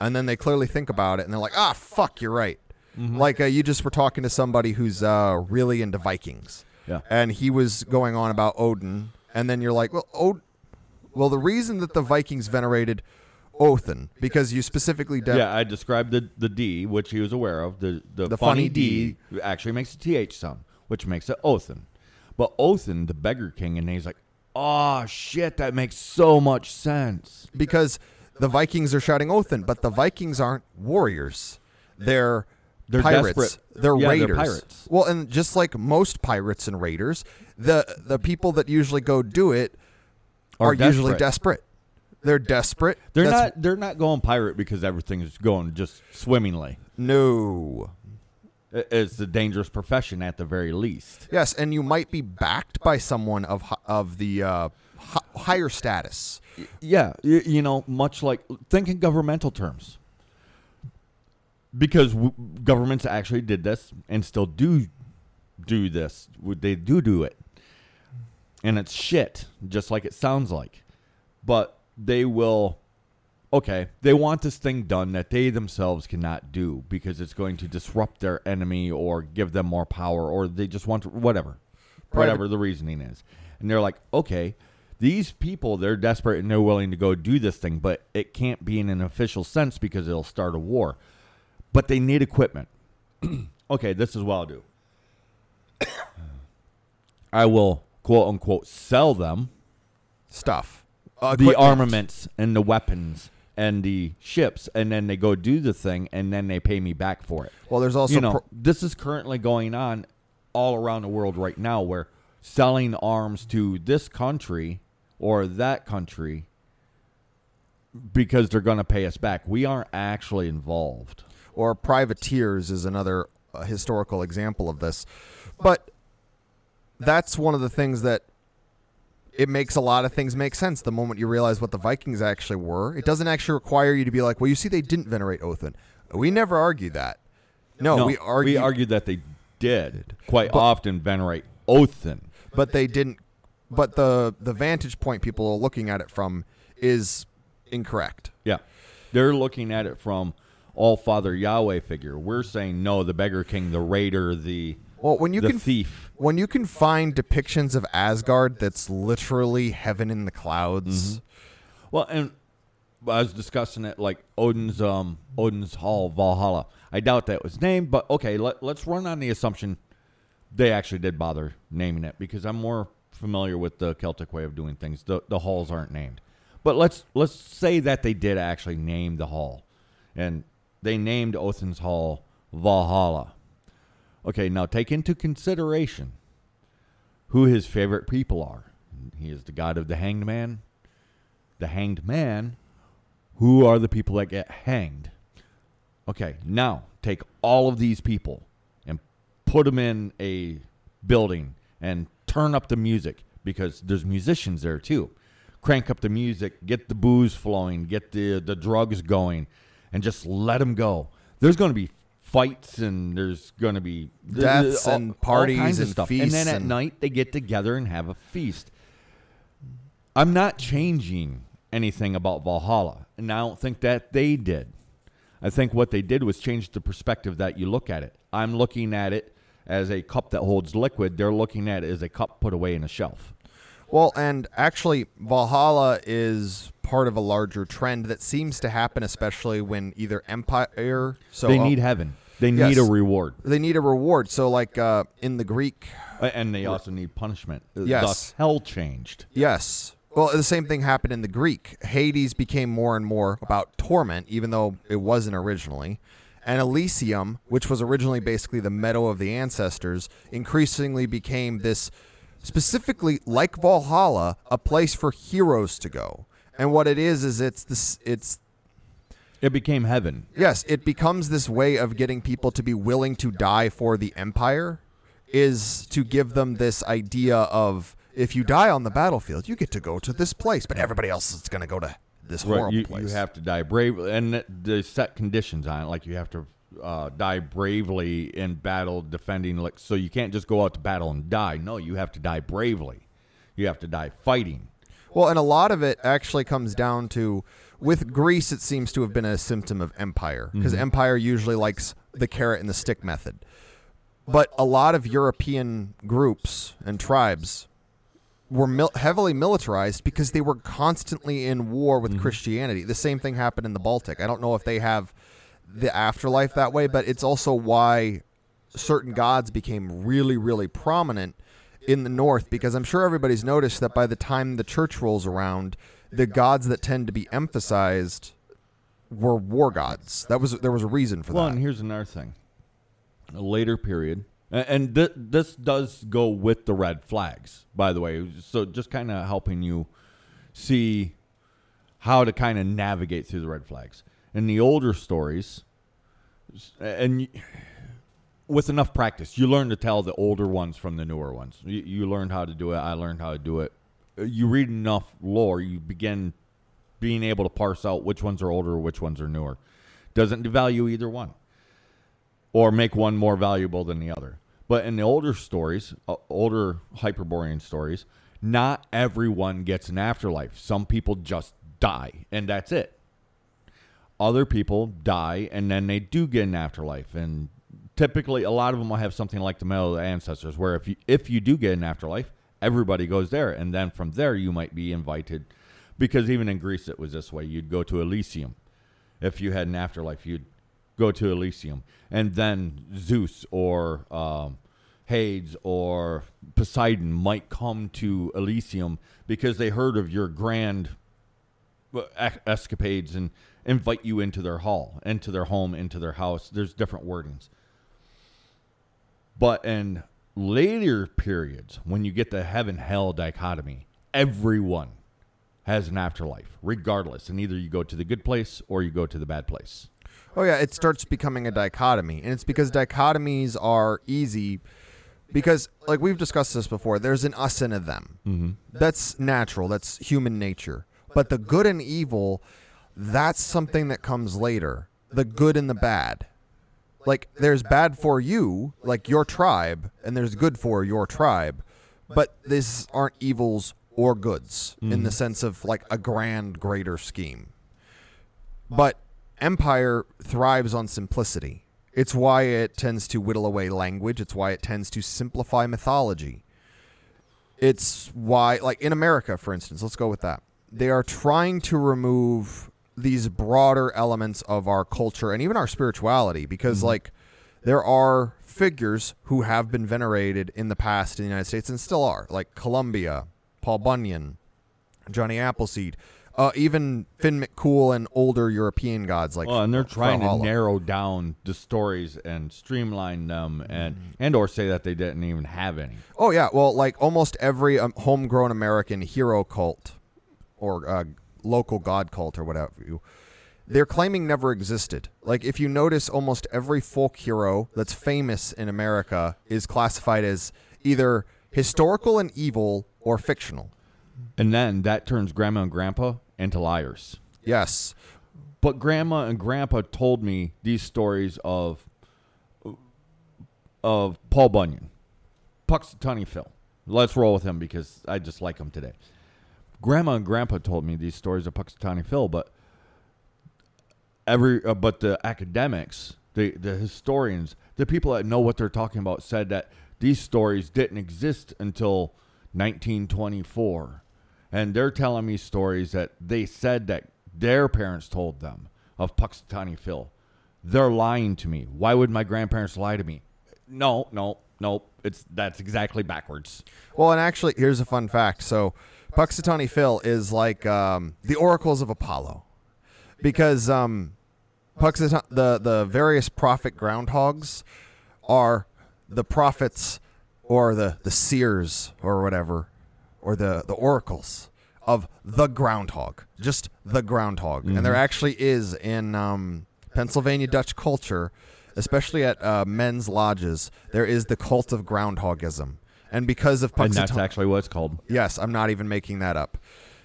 and then they clearly think about it and they're like, "Ah, fuck, you're right." Like uh, you just were talking to somebody who's uh, really into Vikings. Yeah. And he was going on about Odin, and then you're like, "Well, Od- well, the reason that the Vikings venerated Othin because you specifically de- yeah, I described the the D, which he was aware of. The the, The funny, funny D. D, actually makes a th sound, which makes it Othin. But Othin, the beggar king, and he's like, oh shit, that makes so much sense. because the Vikings are shouting Othin, but the Vikings aren't warriors. They're They're pirates. desperate. They're Yeah, they're raiders. pirates. Well, and just like most pirates and raiders, the the people that usually go do it are, Are usually desperate. desperate. They're desperate. They're That's- not they're not going pirate because everything's going just swimmingly. No. It's a dangerous profession at the very least. Yes, and you might be backed by someone of of the uh, higher status. Yeah, you, you know, much like think in governmental terms. Because w- governments actually did this and still do do this. They do do it. And it's shit, just like it sounds like. But they will okay, they want this thing done that they themselves cannot do because it's going to disrupt their enemy or give them more power or they just want to, whatever. Whatever the reasoning is. And they're like, okay, these people, they're desperate and they're willing to go do this thing, but it can't be in an official sense because it'll start a war. But they need equipment. <clears throat> okay, this is what I'll do. <coughs> I will quote unquote sell them Stuff. Uh, the armaments and the weapons and the ships, and then they go do the thing, and then they pay me back for it. Well, there's also you know, pro- this is currently going on all around the world right now, where selling arms to this country or that country because they're going to pay us back. We aren't actually involved. or privateers is another uh, historical example of this. But that's one of the things that it makes a lot of things make sense the moment you realize what the Vikings actually were. It doesn't actually require you to be like, well, you see, they didn't venerate Othin. We never argue that. No, we argue, argued that they did quite But- often venerate Othin. but they didn't. But the the vantage point people are looking at it from is incorrect. Yeah. They're looking at it from all Father Yahweh figure. We're saying no, the beggar king, the raider, the Well, when you the can thief. when you can find depictions of Asgard that's literally heaven in the clouds. Well, and I was discussing it like Odin's um Odin's Hall Valhalla. I doubt that was named, but okay, let, let's run on the assumption they actually did bother naming it because I'm more familiar with the Celtic way of doing things. The the halls aren't named. But let's let's say that they did actually name the hall. And they named Othin's Hall Valhalla. Okay, now take into consideration who his favorite people are. He is the god of the hanged man, the hanged man, who are the people that get hanged? Okay, now take all of these people and put them in a building and turn up the music because there's musicians there too. Crank up the music, get the booze flowing, get the the drugs going, and just let them go. There's going to be fights and there's going to be Deaths all- and parties and stuff. And then at and- night they get together and have a feast. I'm not changing anything about Valhalla, and I don't think that they did. I think what they did was change the perspective that you look at it. I'm looking at it as a cup that holds liquid. They're looking at it as a cup put away in a shelf. Well, and actually, Valhalla is part of a larger trend that seems to happen, especially when either Empire. So they uh, need heaven. They yes. need a reward, they need a reward. So, like uh, in the Greek, Uh, and they also need punishment. Yes. Thus, hell changed. yes. Well, the same thing happened in the Greek. Hades became more and more about torment, even though it wasn't originally. And Elysium, which was originally basically the meadow of the ancestors, increasingly became this specifically like Valhalla, a place for heroes to go. And what it is is it's this it's It became heaven. yes, it becomes this way of getting people to be willing to die for the empire is to give them this idea of if you die on the battlefield, you get to go to this place, but everybody else is going to go to this horrible Right, you, place. you have to die bravely, and th- there's set conditions on it. Like you have to uh, die bravely in battle, defending. Like so, you can't just go out to battle and die. No, you have to die bravely. You have to die fighting. Well, and a lot of it actually comes down to with Greece, it seems to have been a symptom of empire because empire usually likes the carrot and the stick method. But a lot of European groups and tribes were mil- heavily militarized because they were constantly in war with mm-hmm. Christianity. The same thing happened in the Baltic. I don't know if they have the afterlife that way, but it's also why certain gods became really, really prominent in the North because I'm sure everybody's noticed that by the time the church rolls around, the gods that tend to be emphasized were war gods. That was there was a reason for Well, that. Well, and here's another thing. A later period, and th- this does go with the red flags, by the way. So just kind of helping you see how to kind of navigate through the red flags. In the older stories, and with enough practice, you learn to tell the older ones from the newer ones. You, you learned how to do it. I learned how to do it. Uh, You read enough lore, you begin being able to parse out which ones are older, which ones are newer. Doesn't devalue either one or make one more valuable than the other. But in the older stories, uh, older Hyperborean stories, not everyone gets an afterlife. Some people just die, and that's it. Other people die, and then they do get an afterlife. And typically, a lot of them will have something like the Medal of the Ancestors, where if you if you do get an afterlife, everybody goes there, and then from there you might be invited. Because even in Greece, it was this way: you'd go to Elysium. If you had an afterlife, you'd go to Elysium, and then Zeus or um, Hades or Poseidon might come to Elysium because they heard of your grand uh, escapades and invite you into their hall, into their home, into their house. There's different wordings. But in later periods, when you get the heaven hell dichotomy, everyone has an afterlife, regardless. And either you go to the good place or you go to the bad place. Oh yeah, it starts becoming a dichotomy, and it's because dichotomies are easy. Because, like we've discussed this before, there's an us and a them. Mm-hmm. That's natural. That's human nature. But the good and evil, that's something that comes later. The good and the bad. Like there's bad for you, like your tribe, and there's good for your tribe. But these aren't evils or goods in the sense of like a grand, greater scheme. But empire thrives on simplicity. It's why it tends to whittle away language. It's why it tends to simplify mythology. It's why, like in America, for instance, let's go with that. They are trying to remove these broader elements of our culture and even our spirituality because, mm-hmm. like, there are figures who have been venerated in the past in the United States and still are, like Columbia, Paul Bunyan, Johnny Appleseed, uh, even Finn McCool and older European gods like Well, and they're trying to narrow down the stories and streamline them, and Mm-hmm. and or say that they didn't even have any. Oh yeah, well, like almost every um, homegrown American hero cult or uh, local god cult or whatever you, they're claiming never existed. Like if you notice, almost every folk hero that's famous in America is classified as either historical and evil or fictional. And then that turns grandma and grandpa into liars. Yes. But grandma and grandpa told me these stories of of Paul Bunyan, pucks Punxsutawney Phil. Let's roll with him because I just like him today. Grandma and grandpa told me these stories of Punxsutawney Phil, but every uh, but the academics, the the historians, the people that know what they're talking about said that these stories didn't exist until 1924. And they're telling me stories that they said that their parents told them of Punxsutawney Phil. They're lying to me. Why would my grandparents lie to me? No, no, no. It's that's exactly backwards. Well, and actually, here's a fun fact. So, Punxsutawney Phil is like um, the oracles of Apollo, because um, Puxata- the the various prophet groundhogs are the prophets or the the seers or whatever, or the the oracles of the groundhog, just the groundhog, and there actually is in um, Pennsylvania Dutch culture, especially at uh, men's lodges, there is the cult of groundhogism. And because of And that's actually what it's called. Yes, I'm not even making that up.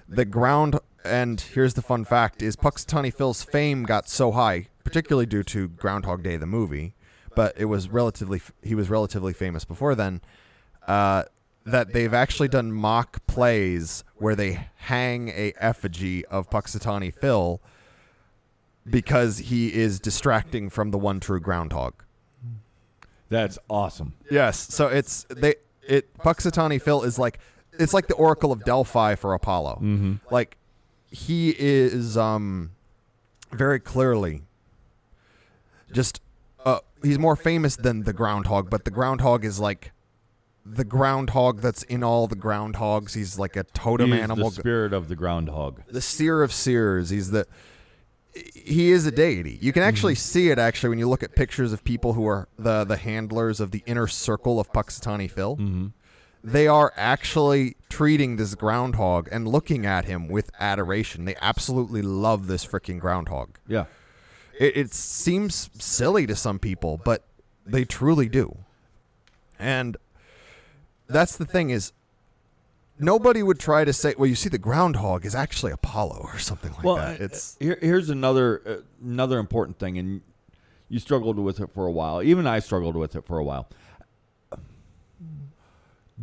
The ground, and here's the fun fact: is Punxsutawney Phil's fame got so high, particularly due to Groundhog Day, the movie, but it was relatively he was relatively famous before then. Uh, that they've actually done mock plays where they hang a effigy of Punxsutawney Phil because he is distracting from the one true groundhog. That's awesome. Yes. So it's they it Punxsutawney Phil is like it's like the Oracle of Delphi for Apollo. Mm-hmm. Like he is um very clearly just uh he's more famous than the groundhog, but the groundhog is like the groundhog that's in all the groundhogs. He's like a totem He is animal. the spirit of the groundhog. the seer of seers. He's the he is a deity. You can actually see it actually when you look at pictures of people who are the the handlers of the inner circle of Punxsutawney Phil. Mm-hmm. They are actually treating this groundhog and looking at him with adoration. They absolutely love this freaking groundhog. Yeah. It, it seems silly to some people, but they truly do. And that's the thing is nobody would try to say, well, you see the groundhog is actually Apollo or something like well, that. It's here, here's another uh, another important thing, and you struggled with it for a while. Even I struggled with it for a while.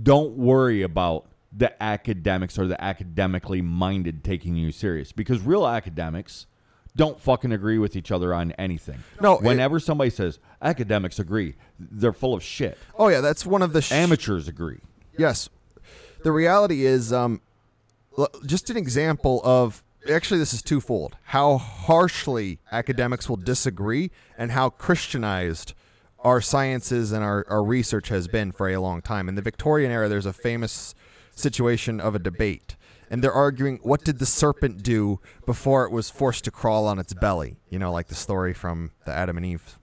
Don't worry about the academics or the academically minded taking you serious because real academics don't fucking agree with each other on anything. No, it- whenever somebody says academics agree, they're full of shit. Oh yeah, that's one of the sh- Amateurs agree. Yes, the reality is, um, l- just an example of actually this is twofold: how harshly academics will disagree, and how Christianized our sciences and our, our research has been for a long time. In the Victorian era, there's a famous situation of a debate. And they're arguing, what did the serpent do before it was forced to crawl on its belly? You know, like the story from the Adam and Eve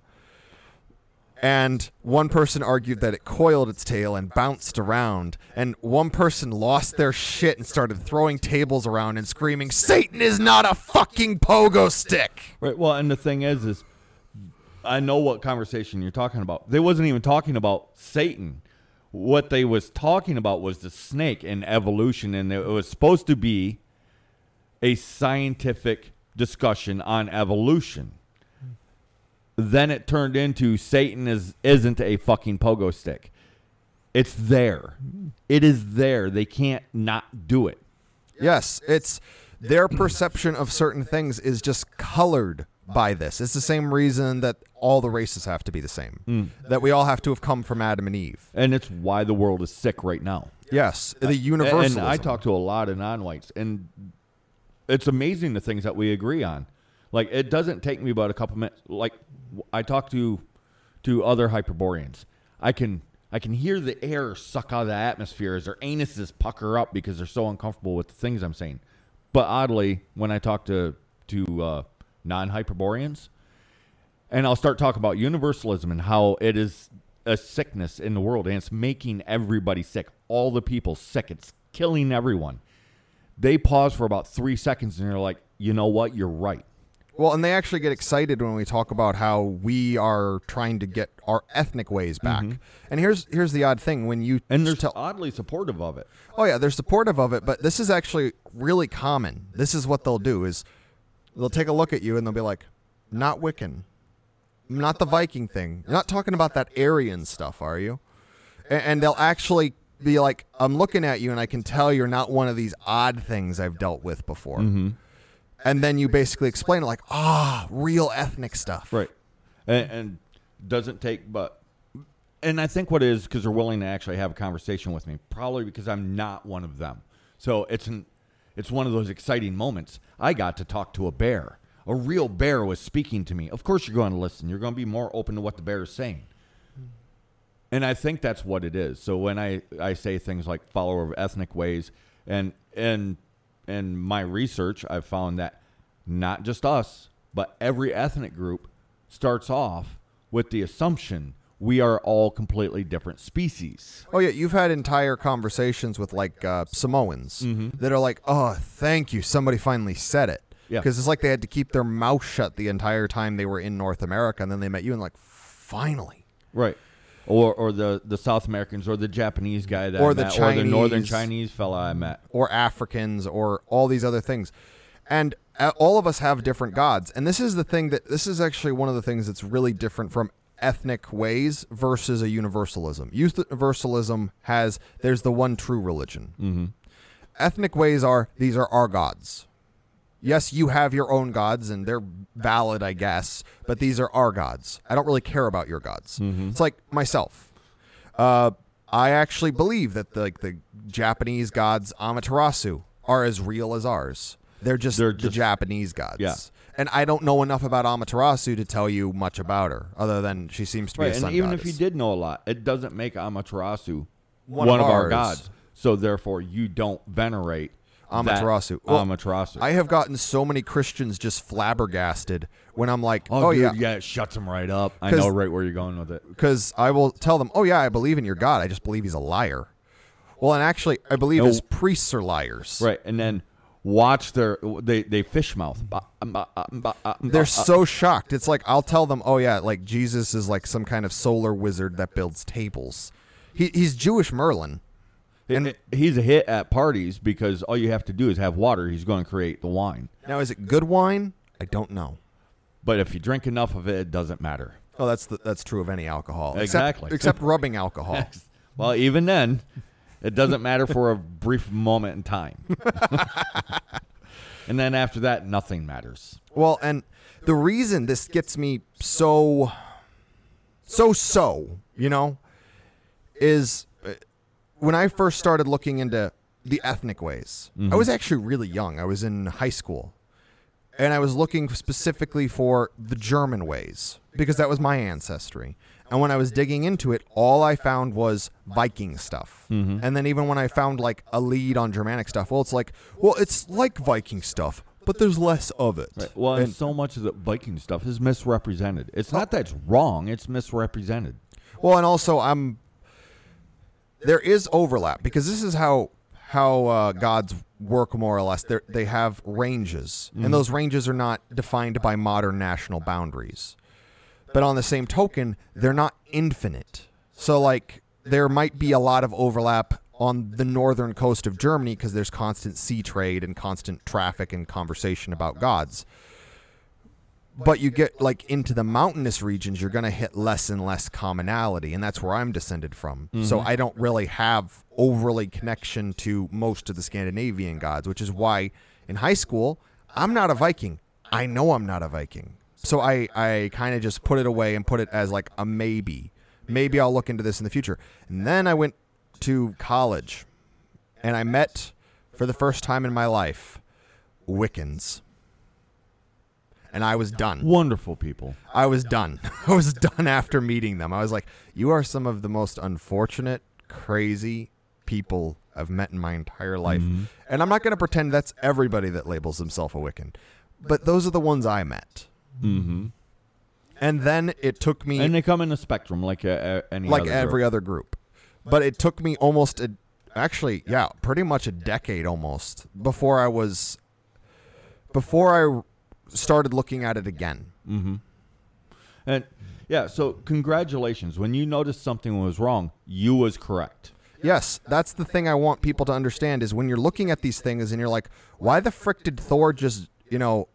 and one person argued that it coiled its tail and bounced around. And one person lost their shit and started throwing tables around and screaming, Satan is not a fucking pogo stick! Right. Well, and the thing is, is I know what conversation you're talking about. They wasn't even talking about Satan. What they was talking about was the snake and evolution, and it was supposed to be a scientific discussion on evolution. Then it turned into Satan is isn't a fucking pogo stick. It's there. It is there. They can't not do it. Yes, it's their perception of certain things is just colored by this. It's the same reason that all the races have to be the same, that we all have to have come from Adam and Eve. And it's why the world is sick right now. Yes, the universalism. And I talk to a lot of non-whites, and it's amazing the things that we agree on. Like it doesn't take me but a couple minutes. Like I talk to to other Hyperboreans, I can I can hear the air suck out of the atmosphere as their anuses pucker up because they're so uncomfortable with the things I'm saying. But oddly, when I talk to to uh, non-Hyperboreans, and I'll start talking about universalism and how it is a sickness in the world and it's making everybody sick. All the people sick. It's killing everyone. They pause for about three seconds and they're like, you know what? You're right. Well, and they actually get excited when we talk about how we are trying to get our ethnic ways back. Mm-hmm. And here's here's the odd thing when you And they're tell, oddly supportive of it. oh yeah, they're supportive of it, but this is actually really common. This is what they'll do is they'll take a look at you and they'll be like, "Not Wiccan, not the Viking thing. You're not talking about that Aryan stuff, are you?" And, and they'll actually be like, "I'm looking at you, and I can tell you're not one of these odd things I've dealt with before." And then you basically explain it like, "Ah, real ethnic stuff." Right. And, and doesn't take, but, and I think what it is because they're willing to actually have a conversation with me, probably because I'm not one of them. So it's an, it's one of those exciting moments. I got to talk to a bear. A real bear was speaking to me. Of course, you're going to listen. You're going to be more open to what the bear is saying. And I think that's what it is. So when I, I say things like follower of ethnic ways, and and in my research, I've found that not just us, but every ethnic group starts off with the assumption we are all completely different species. Oh yeah, you've had entire conversations with like uh, Samoans that are like, "Oh, thank you, somebody finally said it." Yeah. Because it's like they had to keep their mouth shut the entire time they were in North America, and then they met you and like, finally. Right. Or, or the, the South Americans or the Japanese guy that Or I the met, or the northern Chinese. Chinese fella I met. or Africans or all these other things. And uh, all of us have different gods. And this is the thing that this is actually one of the things that's really different from ethnic ways versus a universalism. Universalism has there's the one true religion. Mm-hmm. Ethnic ways are these are our gods. Yes, you have your own gods and they're valid, I guess, but these are our gods. I don't really care about your gods. It's like myself. Uh, I actually believe that the, like the Japanese gods Amaterasu are as real as ours. They're just They're the just- Japanese gods. Yeah. And I don't know enough about Amaterasu to tell you much about her, other than she seems to be Right, a and sun even if you did know a lot, it doesn't make Amaterasu One one, of of, our gods. So therefore, you don't venerate Amaterasu. Well, Amaterasu. I have gotten so many Christians just flabbergasted when I'm like, oh, oh, dude, yeah, yeah, it shuts them right up. I know right where you're going with it. because I will tell them, oh yeah, I believe in your God. I just believe he's a liar. Well, and actually, I believe No. his priests are liars. Right, and then watch their they they fish mouth. Ba- um, ba- um, um, ba- They're uh, so shocked. It's like I'll tell them, oh yeah, like Jesus is like some kind of solar wizard that builds tables. He, he's Jewish Merlin. and he's a hit at parties because all you have to do is have water. He's going to create the wine. Now, is it good wine? I don't know. But if you drink enough of it, it doesn't matter. Oh, that's the, that's true of any alcohol. Except- Exactly. Except, <laughs> rubbing alcohol. Well, even then, it doesn't matter for a brief moment in time. and then after that, nothing matters. Well, and the reason this gets me so, so, so, you know, is uh, when I first started looking into the ethnic ways. I was actually really young. I was in high school. And I was looking specifically for the German ways because that was my ancestry. And when I was digging into it, all I found was Viking stuff. And then even when I found like a lead on Germanic stuff, well, it's like, well, it's like Viking stuff, but there's less of it. Well, and And- so much of the Viking stuff is misrepresented. It's not that it's wrong; it's misrepresented. Well, and also I'm there is overlap because this is how how uh, gods work more or less. They they have ranges, and those ranges are not defined by modern national boundaries. But on the same token, they're not infinite. So like there might be a lot of overlap on the northern coast of Germany because there's constant sea trade and constant traffic and conversation about gods. But you get like into the mountainous regions you're going to hit less and less commonality and that's where i'm descended from. So mm-hmm. i don't really have overly connection to most of the scandinavian gods which is why in high school i'm not a viking. I know i'm not a viking so i i kind of just put it away and put it as like a maybe maybe i'll look into this in the future and then i went to college and i met for the first time in my life wiccans and i was done Wonderful people. I was done. <laughs> I was done after meeting them. I was like, you are some of the most unfortunate, crazy people I've met in my entire life. Mm-hmm. And I'm not going to pretend that's everybody that labels themselves a Wiccan, but those are the ones I met. Mm-hmm. And then it took me And they come in a spectrum like uh, uh, any like other every group. other group. But it took me almost a actually, yeah, pretty much a decade almost before I was before I started looking at it again. Mm-hmm. And yeah, so congratulations. When you noticed something was wrong, you was correct. Yes, that's the thing I want people to understand is when you're looking at these things and you're like, why the frick did Thor just, you know,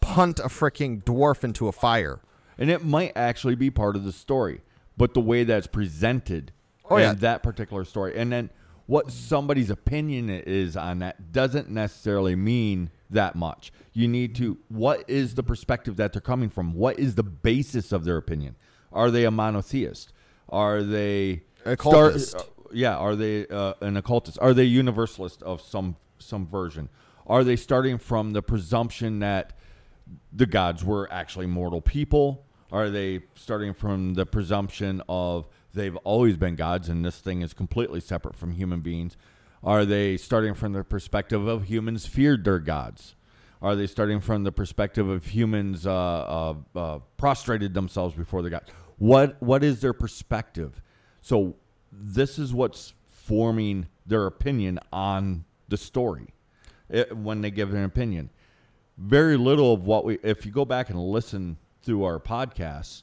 punt a freaking dwarf into a fire? And it might actually be part of the story, but the way that's presented Oh, in yeah. that particular story, and then what somebody's opinion is on that doesn't necessarily mean that much. You need to what is the perspective that they're coming from? What is the basis of their opinion? Are they a monotheist? Are they Occultist. uh, yeah, are they uh, an occultist? Are they universalist of some some version? Are they starting from the presumption that the gods were actually mortal people? Are they starting from the presumption of they've always been gods and this thing is completely separate from human beings? Are they starting from the perspective of humans feared their gods? Are they starting from the perspective of humans uh, uh, uh, prostrated themselves before the gods? What what is their perspective? So this is what's forming their opinion on the story it, when they give an opinion very little of what we if you go back and listen through our podcasts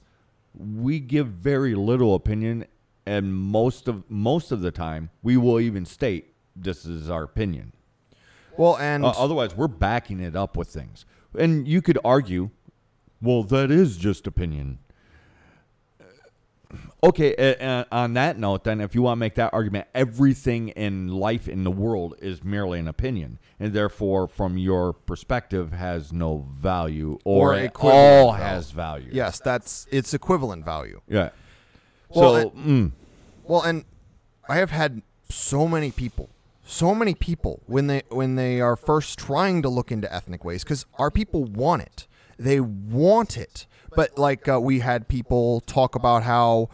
we give very little opinion and most of most of the time we will even state this is our opinion. Well, and Uh, otherwise we're backing it up with things. And you could argue well that is just opinion okay uh, on that note then if you want to make that argument everything in life in the world is merely an opinion and therefore from your perspective has no value or, Or it all value. has value yes, that's it's equivalent value. yeah Well, so mm, Well, and I have had so many people, so many people when they when they are first trying to look into ethnic ways because our people want it. They want it. But like uh, we had people talk about how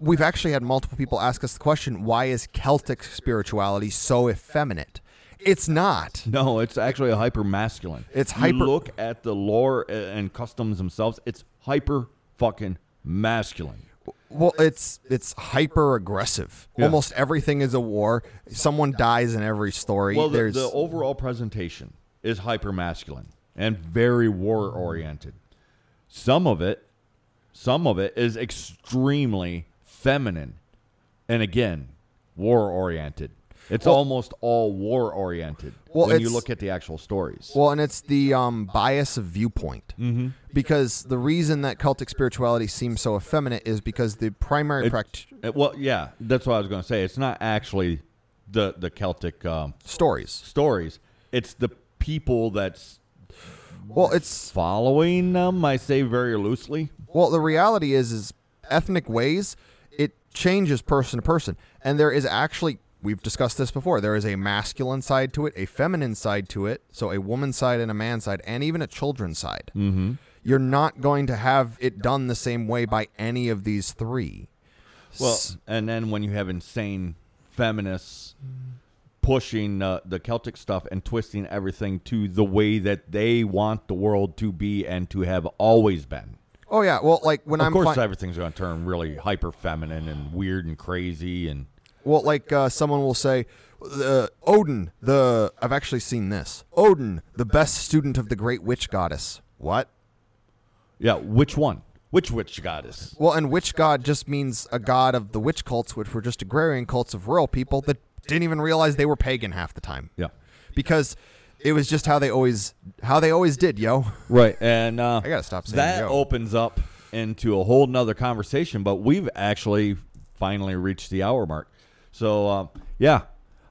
we've actually had multiple people ask us the question, why is Celtic spirituality so effeminate? It's not. No, it's actually a hyper masculine. It's You hyper- look at the lore and customs themselves. It's hyper fucking masculine. Well, it's it's hyper aggressive. Yeah. Almost everything is a war. Someone dies in every story. Well, the, There's the overall presentation is hyper masculine and very war oriented. Some of it, some of it is extremely feminine, and again, war oriented. It's Well- almost all war oriented Well, when you look at the actual stories. Well, and it's the um, bias of viewpoint. Mm-hmm. Because the reason that Celtic spirituality seems so effeminate is because the primary It- pract- Uh, well, yeah, that's what I was going to say. It's not actually the the Celtic um, stories. stories. It's the people that's Well, it's following them. I say very loosely. well. The reality is, is ethnic ways. It changes person to person, and there is actually we've discussed this before. There is a masculine side to it, a feminine side to it. So a woman side and a man side, and even a children's side. Mm-hmm. You're not going to have it done the same way by any of these three. Well, and then when you have insane feminists pushing uh, the Celtic stuff and twisting everything to the way that they want the world to be and to have always been. oh yeah. Well, like when Of I'm of course, fi- everything's going to turn really hyper feminine and weird and crazy and Well, like uh, someone will say, uh, Odin, the I've actually seen this. Odin, the best student of the great witch goddess. What? yeah. Which one? Which witch goddess? Well, and witch god just means a god of the witch cults, which were just agrarian cults of rural people that didn't even realize they were pagan half the time Yeah. because it was just how they always how they always did, yo. Right, and uh, I gotta stop saying that yo. opens up into a whole nother conversation. But we've actually finally reached the hour mark. So uh, yeah,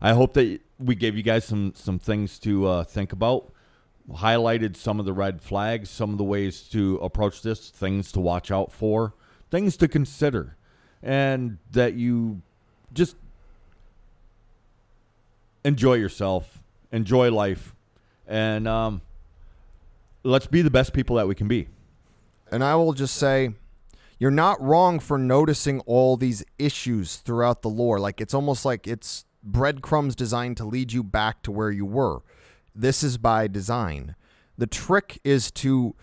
I hope that we gave you guys some some things to uh, think about. Highlighted some of the red flags, some of the ways to approach this, things to watch out for, things to consider, and that you just enjoy yourself, enjoy life, and um, let's be the best people that we can be. And I will just say, you're not wrong for noticing all these issues throughout the lore. Like it's almost like it's breadcrumbs designed to lead you back to where you were. This is by design. The trick is to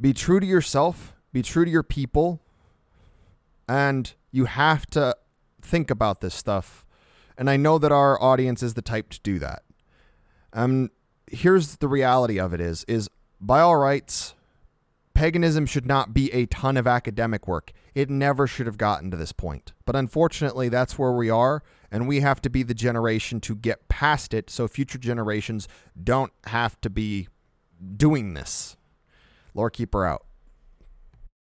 be true to yourself, be true to your people, and you have to think about this stuff. And I know that our audience is the type to do that. Um, here's the reality of it is is by all rights, paganism should not be a ton of academic work. It never should have gotten to this point. But unfortunately, that's where we are, and we have to be the generation to get past it so future generations don't have to be doing this. Lore Keeper out.